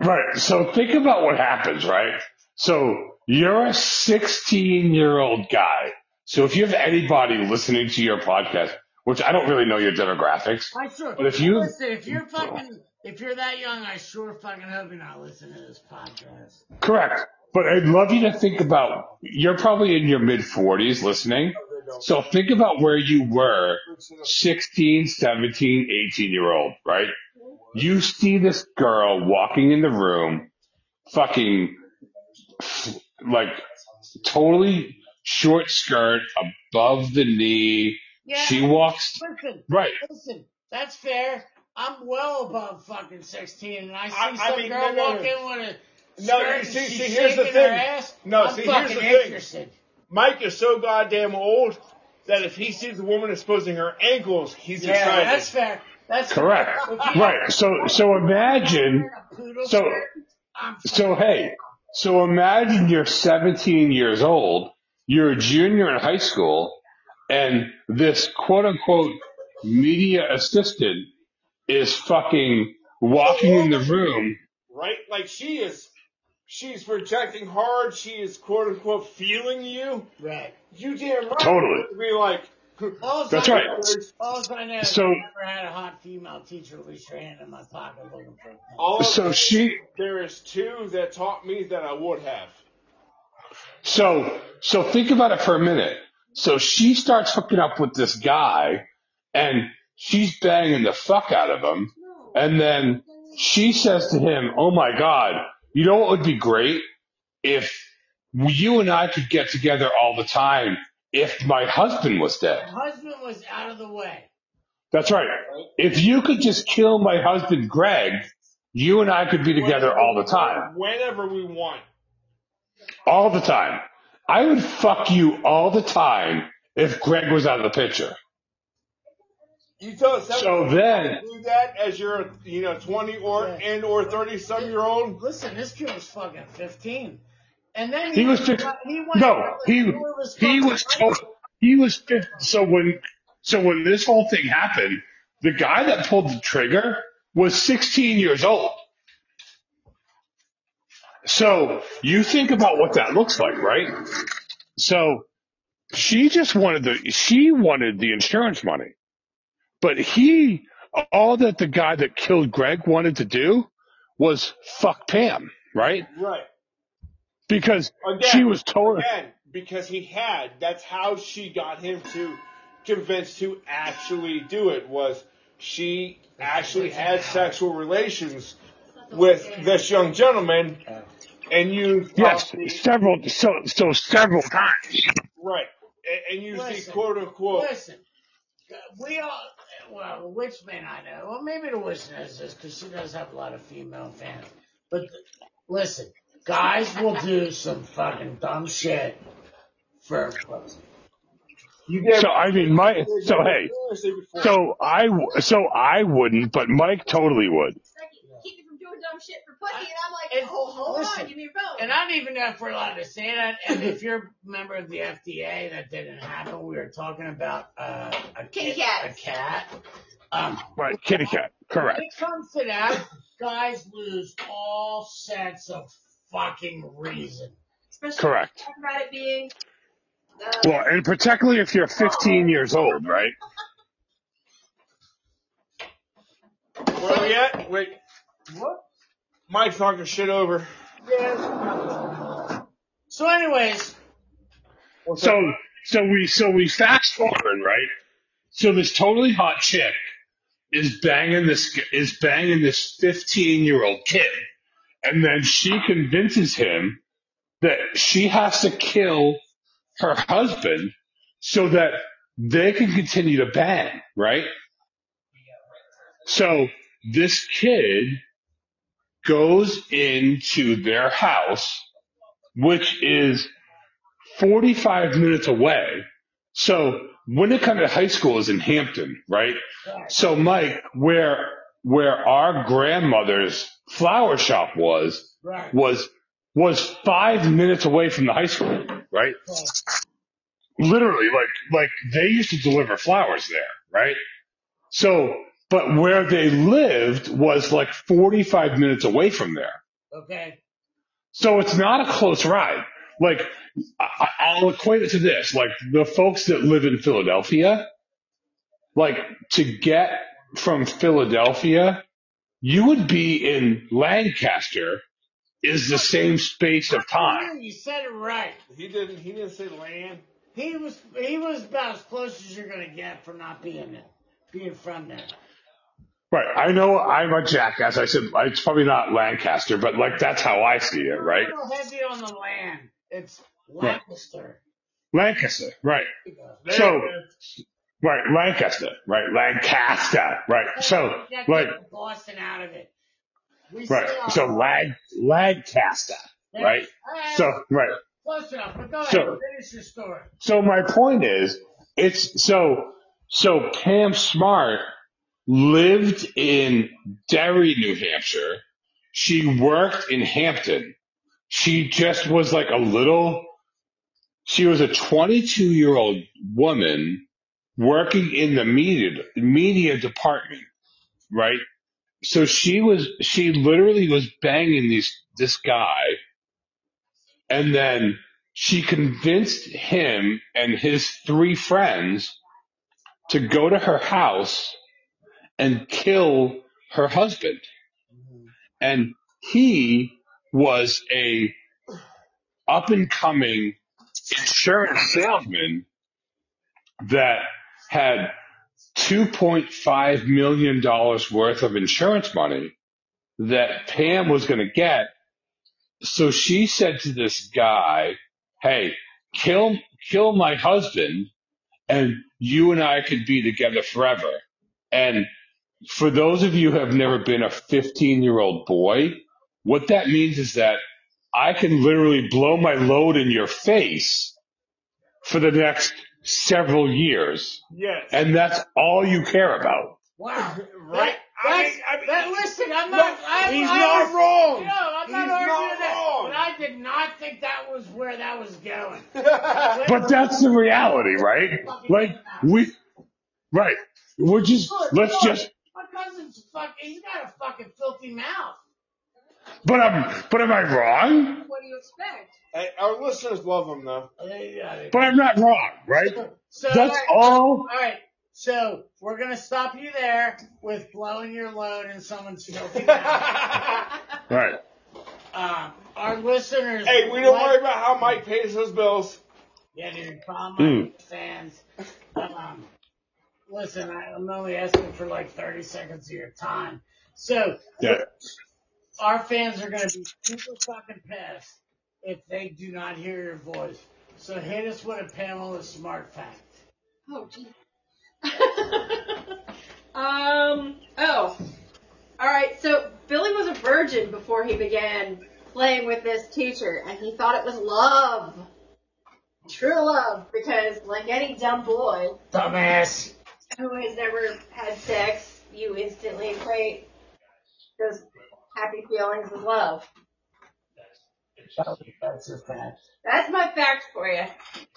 Right. So think about what happens, right? So you're a 16 year old guy. So if you have anybody listening to your podcast, which I don't really know your demographics, I sure. But if you- listen, if you're fucking, if you're that young, I sure fucking hope you're not listening to this podcast. correct. But I'd love you to think about, you're probably in your mid 40s listening. So think about where you were 16, 17, 18 year old, right? You see this girl walking in the room, fucking like totally short skirt above the knee. Yeah. She walks listen, right. listen. That's fair. I'm well above fucking 16, and I see I- I some mean, girl no, no, walk no. in with a No, skirt you and see- she's see, here's the shaking her thing. ass. No, I'm see, here's fucking the thing. Mike is so goddamn old that if he sees a woman exposing her ankles, he's Yeah, excited. that's fair. That's Correct. Fair. Right. So so imagine wearing a poodle so so hey, so imagine you're 17 years old, you're a junior in high school, and this quote unquote media assistant is fucking walking in the room. right? Like she is, she's projecting hard. She is quote unquote feeling you. right. You damn right. Totally. To be like, All That's I right. know- All I know So- I never had a hot female teacher reach her hand in my pocket looking for a pen. all of So them, she there is two that taught me that I would have. So, so think about it for a minute. So she starts hooking up with this guy and she's banging the fuck out of him. And then she says to him, Oh my God, you know what would be great? If you and I could get together all the time if my husband was dead. My dead. husband was out of the way. That's right. If you could just kill my husband, Greg, you and I could be together all the time. Whenever we want. All the time. I would fuck you all the time if Greg was out of the picture. You tell us So then, do that as you're, you know, 20 or Yeah. and or 30 some year old. Listen, this kid was fucking 15. And then He was 15. He went no, he he was he was told he was 50. So when so when this whole thing happened, the guy that pulled the trigger was 16 years old. So you think about what that looks like, right? So she just wanted the she wanted the insurance money, but he all that the guy that killed Greg wanted to do was fuck Pam, right? Right. Because Again, she was told. Again, because he had. That's how she got him to convince to actually do it. Was she actually had sexual relations with this young gentleman, and you Yes, several, so, so several times. right, and, and you see quote unquote. Listen, we all, well, which witch may not know. Well, maybe the witch knows this because she does have a lot of female fans. But listen, guys will do some fucking dumb shit for pussy. So I mean, my, so hey, so I so I wouldn't, but Mike totally would. Keep you from doing dumb shit for pussy, and I'm like, And oh, hold listen, on, give me your phone. And I don't even know if we're allowed to say that. And if you're a member of the FDA, that didn't happen. We were talking about uh, a Kitty kit- cat. A cat. Um, Right, kitty cat. Correct. When it comes to that, guys lose all sense of fucking reason. Especially Correct. talking about it being. Uh, Well, and particularly if you're 15 years old, right? Where are we at? Wait, What? Mike's knocking shit over. Yeah. So, anyways, So, so we, so we fast forward, right? So this totally hot chick is banging this, is banging this 15 year old kid. And then she convinces him that she has to kill her husband so that they can continue to bang, right? So this kid goes into their house, which is 45 minutes away. So Winnacunnet High School is in Hampton, right? right, So Mike, where, where our grandmother's flower shop was, right, was, was five minutes away from the high school, right? Literally, like, like they used to deliver flowers there, right? So, but where they lived was like 45 minutes away from there. Okay. So it's not a close ride. Like, I, I'll equate it to this. Like, the folks that live in Philadelphia, like, to get from Philadelphia, you would be in Lancaster is the same space of time. You said it right. He didn't. He didn't say land. He was he was about as close as you're gonna get for not being there, being from there. Right. I know I'm a jackass. I said it's probably not Lancaster, but like that's how I see it, right? A little heavy on the land. It's Lancaster. Lancaster. Right. There So- it is. Right. Lancaster. Right. Lancaster. Right. So, like, Boston out of it. We right. say, So lag, Lancaster. Right. So, right. close enough. But go ahead. So- finish your story. So my point is, it's so so Pam Smart lived in Derry, New Hampshire. She worked in Hampton. She just was like a little. She was a 22 year old woman working in the media media department, right? So she was she literally was banging these this guy, and then she convinced him and his three friends to go to her house and kill her husband. And he was a up and coming insurance salesman that had $2.5 million worth of insurance money that Pam was going to get. So she said to this guy, Hey, kill, kill my husband and you and I could be together forever. And for those of you who have never been a 15 year old boy, what that means is that I can literally blow my load in your face for the next several years. Yes. And that's all you care about. Wow. Right. I mean, I mean, that, listen, I'm no, not. I'm, he's I'm, not wrong. No, I'm not He's arguing not that. wrong. But I did not think that was where that was going. But that's the reality, right? Like we, right. We're just, let's just, My cousin's fucking. He's got a fucking filthy mouth. but I'm, but am I wrong? what do you expect? Hey, our listeners love him though. But I'm not wrong, right? So That's all. All right. So we're gonna stop you there with blowing your load in someone's filthy mouth. Right. Um, our listeners. hey, we don't like- worry about how Mike pays his bills. Yeah, dude. Calm Mm. my fans. Um, listen, I, I'm only asking for like 30 seconds of your time. So Yeah. our fans are gonna be super fucking pissed if they do not hear your voice. So hit us with a Pamela Smart fact. Oh, gee. um. Oh. All right. So Billy was a virgin before he began playing with this teacher, and he thought it was love, true love, because like any dumb boy Dumbass. who has never had sex, you instantly equate those happy feelings is love. That's. That's my fact for you.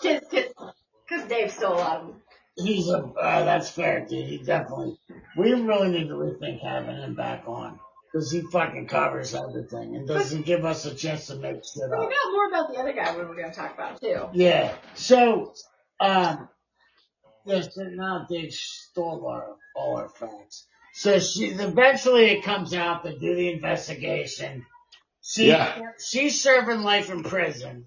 Just cause, cause Dave stole a lot of them. He's a, uh, that's fair, dude. He definitely, we really need to rethink having him back on. Cause he fucking covers everything and doesn't give us a chance to make shit We up. got more about the other guy we were gonna talk about too. Yeah. So, um, yes, now Dave stole our, all our facts. So she, eventually it comes out to do the investigation. She, Yeah. she's serving life in prison.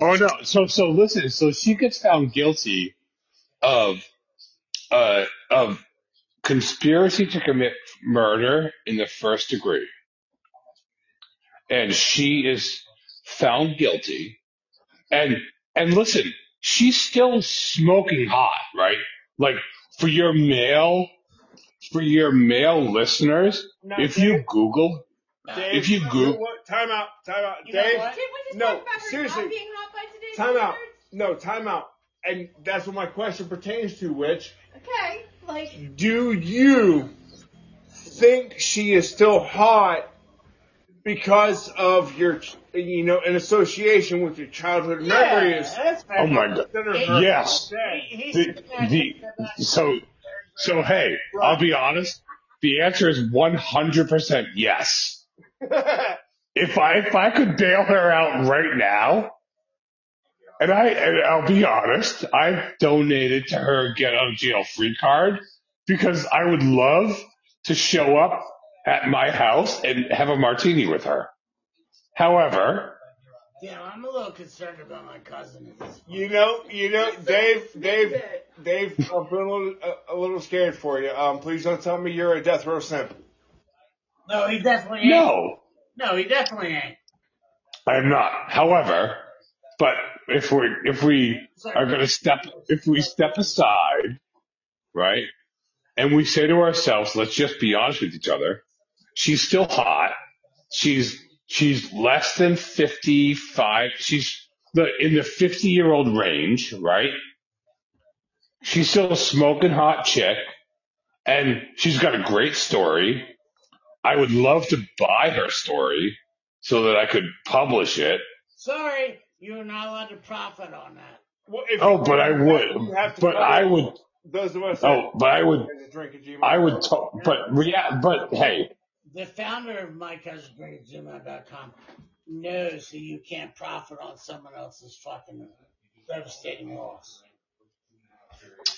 Oh no. So so listen. So she gets found guilty of uh of conspiracy to commit murder in the first degree, and she is found guilty. And and listen, she's still smoking hot, right? Like for your male for your male listeners, No, if you Google Dave, if you know Google- what? time out, time out, You know Dave. what? Did we just No, talk about seriously. being by today's Time out. standards? No, time out. And that's what my question pertains to, which Okay, like, do you think she is still hot because of your, you know, an association with your childhood memories? Oh my god. Consider He- her Yes. He, he the, the, so, so hey, I'll be honest. The answer is 100% yes. Hot. If I, if I could bail her out right now, and I, and I'll be honest, I donated to her get out of jail free card because I would love to show up at my house and have a martini with her. However, Damn, I'm a little concerned about my cousin at this point. you know, you know, Dave. Dave, Dave, I'm feeling a little, a, a little scared for you. Um, please don't tell me you're a death row simp. No, he definitely ain't. no, No, he definitely ain't. I'm not. However, but if we if we are going to step if we step aside, right, and we say to ourselves, let's just be honest with each other. She's still hot. She's she's less than fifty five. She's the in the fifty year old range, right? She's still a smoking hot chick, and she's got a great story. I would love to buy her story so that I could publish it. Sorry, you're not allowed to profit on that. Well, if Oh, you- but I would. you have to But tell I would. Those of us. Oh, but I would. that drink at Gmail. I would. To, but rea- But hey, The founder of my MyCousinDrinkAtGmail.com knows that you can't profit on someone else's fucking devastating loss.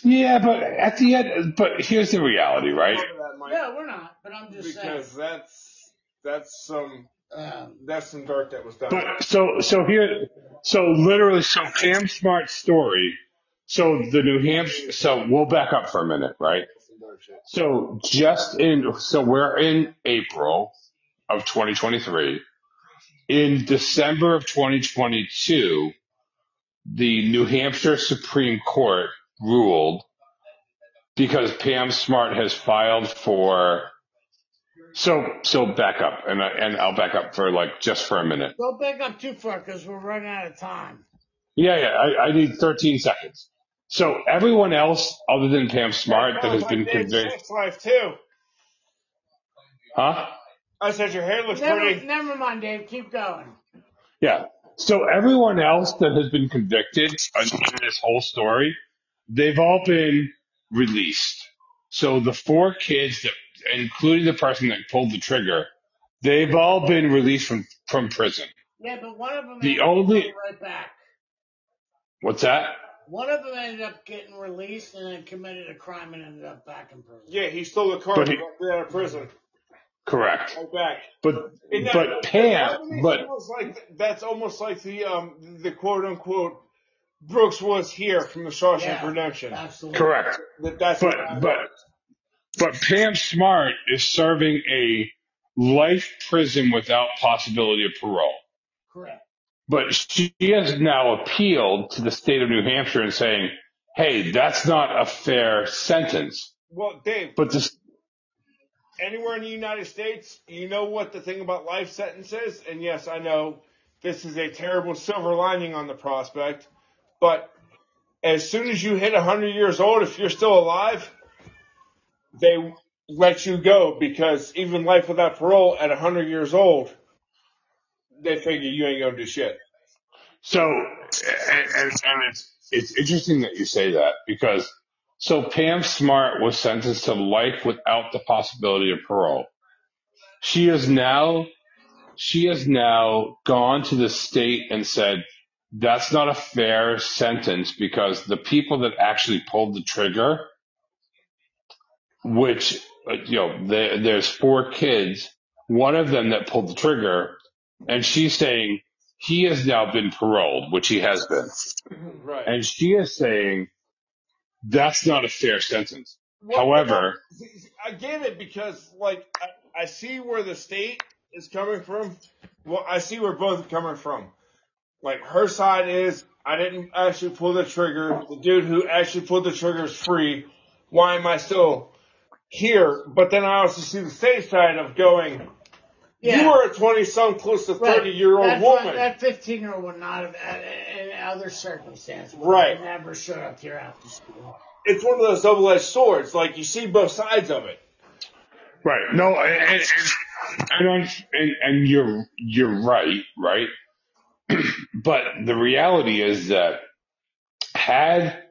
Yeah. But at the end, but here's the reality, right? That might- No, we're not. But I'm just because that's that's some saying. Um, that's some dirt that was done. But so so here, so literally, so Pam Smart's story. So the New Hampshire. So we'll back up for a minute, right? So just in, so we're in April of 2023. In December of 2022, the New Hampshire Supreme Court ruled because Pam Smart has filed for. So so back up, and I, and I'll back up for like just for a minute. don't back up too far because we're running out of time. Yeah, yeah, I, I need 13 seconds. So everyone else other than Pam Smart that has been Dave's convicted, sex life too. huh? I said your hair looks Never, pretty. never mind, Dave. Keep going. Yeah. So everyone else that has been convicted in this whole story, they've all been released. So the four kids that, including the person that pulled the trigger, they've all been released from, from prison. Yeah, but one of them The only- going right back. What's that? One of them ended up getting released and then committed a crime and ended up back in prison. Yeah, he stole the car But and he- got out of prison. Correct. Right back. But, And that- but that Pam, but almost like that's almost like the um the quote unquote Brooks was here from the Shawshank Yeah. Redemption. Absolutely. correct. That that's But but but Pam Smart is serving a life prison without possibility of parole. Correct. But she has now appealed to the state of New Hampshire and saying, "Hey, that's not a fair sentence." well, Dave. But this, anywhere in the United States, you know what the thing about life sentence is? And yes, I know this is a terrible silver lining on the prospect, but as soon as you hit 100 years old, if you're still alive, they let you go because even life without parole at 100 years old, they figure you ain't gonna do shit. So, and, and, and it's it's interesting that you say that because so Pam Smart was sentenced to life without the possibility of parole. She is now she has now gone to the state and said that's not a fair sentence because the people that actually pulled the trigger, which uh, you know, there, there's four kids, one of them that pulled the trigger, and she's saying he has now been paroled, which he has been. Right. And she is saying that's not a fair sentence. However, I get it because like I, I see where the state is coming from. Well, I see where both are coming from. Like her side is I didn't actually pull the trigger. The dude who actually pulled the trigger is free. Why am I still here? But then I also see the state side of going. Yeah. You were a twenty some close to Right. thirty year old That- woman. That 15 year old would not have, uh, in other circumstances, Right. have never showed up here after school. it's one of those double edged swords. Like you see both sides of it. right? No, and and and, and, and you're you're right, right? but the reality is that had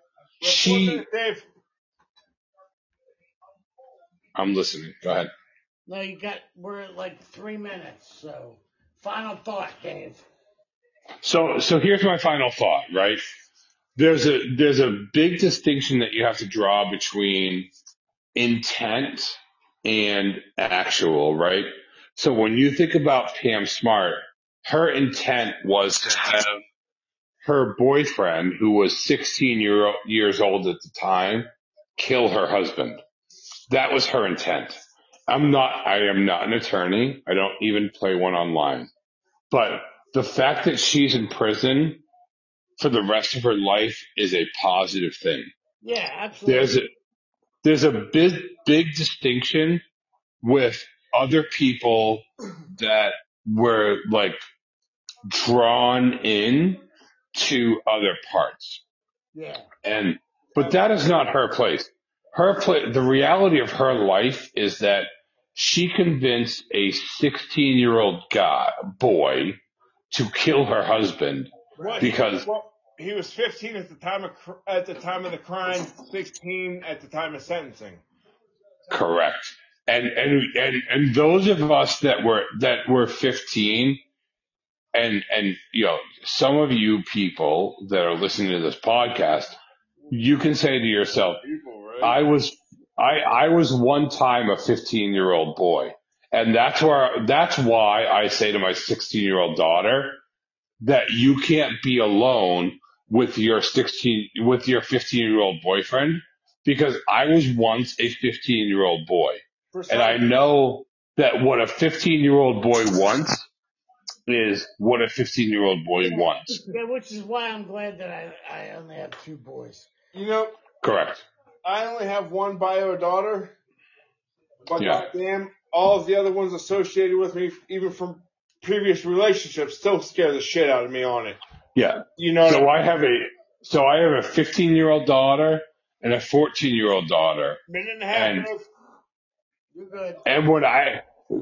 she, look at it, Dave. I'm listening. Go ahead. No, you got, we're at like three minutes, so final thought, Dave. So, so here's my final thought, right? There's a, there's a big distinction that you have to draw between intent and actual, right? So when you think about Pam Smart, her intent was to have her boyfriend, who was 16 year, years old at the time, kill her husband. That was her intent. I'm not, I am not an attorney. I don't even play one online. But the fact that she's in prison for the rest of her life is a positive thing. Yeah, absolutely. There's a, there's a big, big distinction with other people that were like drawn in to other parts. yeah. And, but that is not her place. Her place, the reality of her life is that she convinced a 16 year old guy, boy, to kill her husband What? Because- well, he was 15 at the time of cr- at the time of the crime, 16 at the time of sentencing. Correct. And and and and those of us that were that were 15 and and you know some of you people that are listening to this podcast you can say to yourself People, right? I was I I was one time a 15 year old boy. And that's where that's why I say to my 16 year old daughter that you can't be alone with your 16 with your 15 year old boyfriend because I was once a 15 year old boy and I know that what a 15 year old boy wants is what a 15 year old boy wants. Yeah, which is why I'm glad that I, I only have two boys. you know, Correct. I only have one bio daughter, but Yeah. goddamn, all of the other ones associated with me, even from previous relationships, still scare the shit out of me on it. Yeah. You know, So I have a, so I have a 15 year old daughter and a 14 year old daughter. minute and a half. and- You're good. And when I,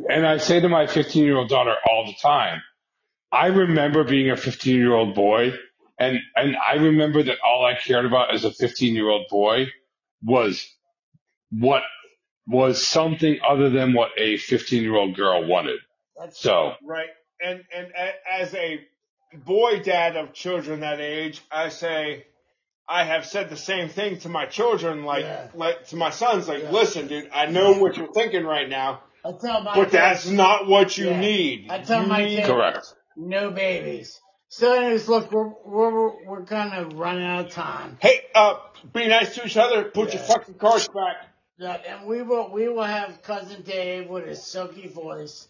and I say to my 15 year old daughter all the time, I remember being a 15 year old boy and, and I remember that all I cared about as a 15 year old boy was what was something other than what a 15 year old girl wanted. That's So Right. And and as a boy dad of children that age, I say I have said the same thing to my children, like Yeah. like to my sons, like, Yeah. listen, dude, I know what you're thinking right now, I tell my but kids, that's not what you Yeah. need. I tell You my need- kids- correct. No babies. So anyways, look, we're we're we're kind of running out of time. Hey, uh, be nice to each other. Put your fucking cards back. Yeah, and we will we will have cousin Dave with his silky voice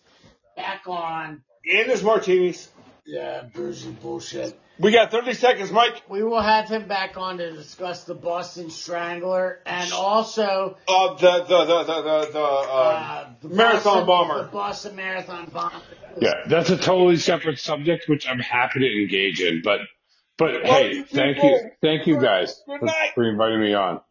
back on. And his martinis. Yeah, bougie bullshit. We got 30 seconds, Mike. We will have him back on to discuss the Boston Strangler and also Uh, the the the the the, the uh, uh, the marathon Boston, bomber. the Boston Marathon bomber. Yeah, that's a totally separate subject, which I'm happy to engage in. But, but Well, hey, thank you, thank you guys for, for inviting me on.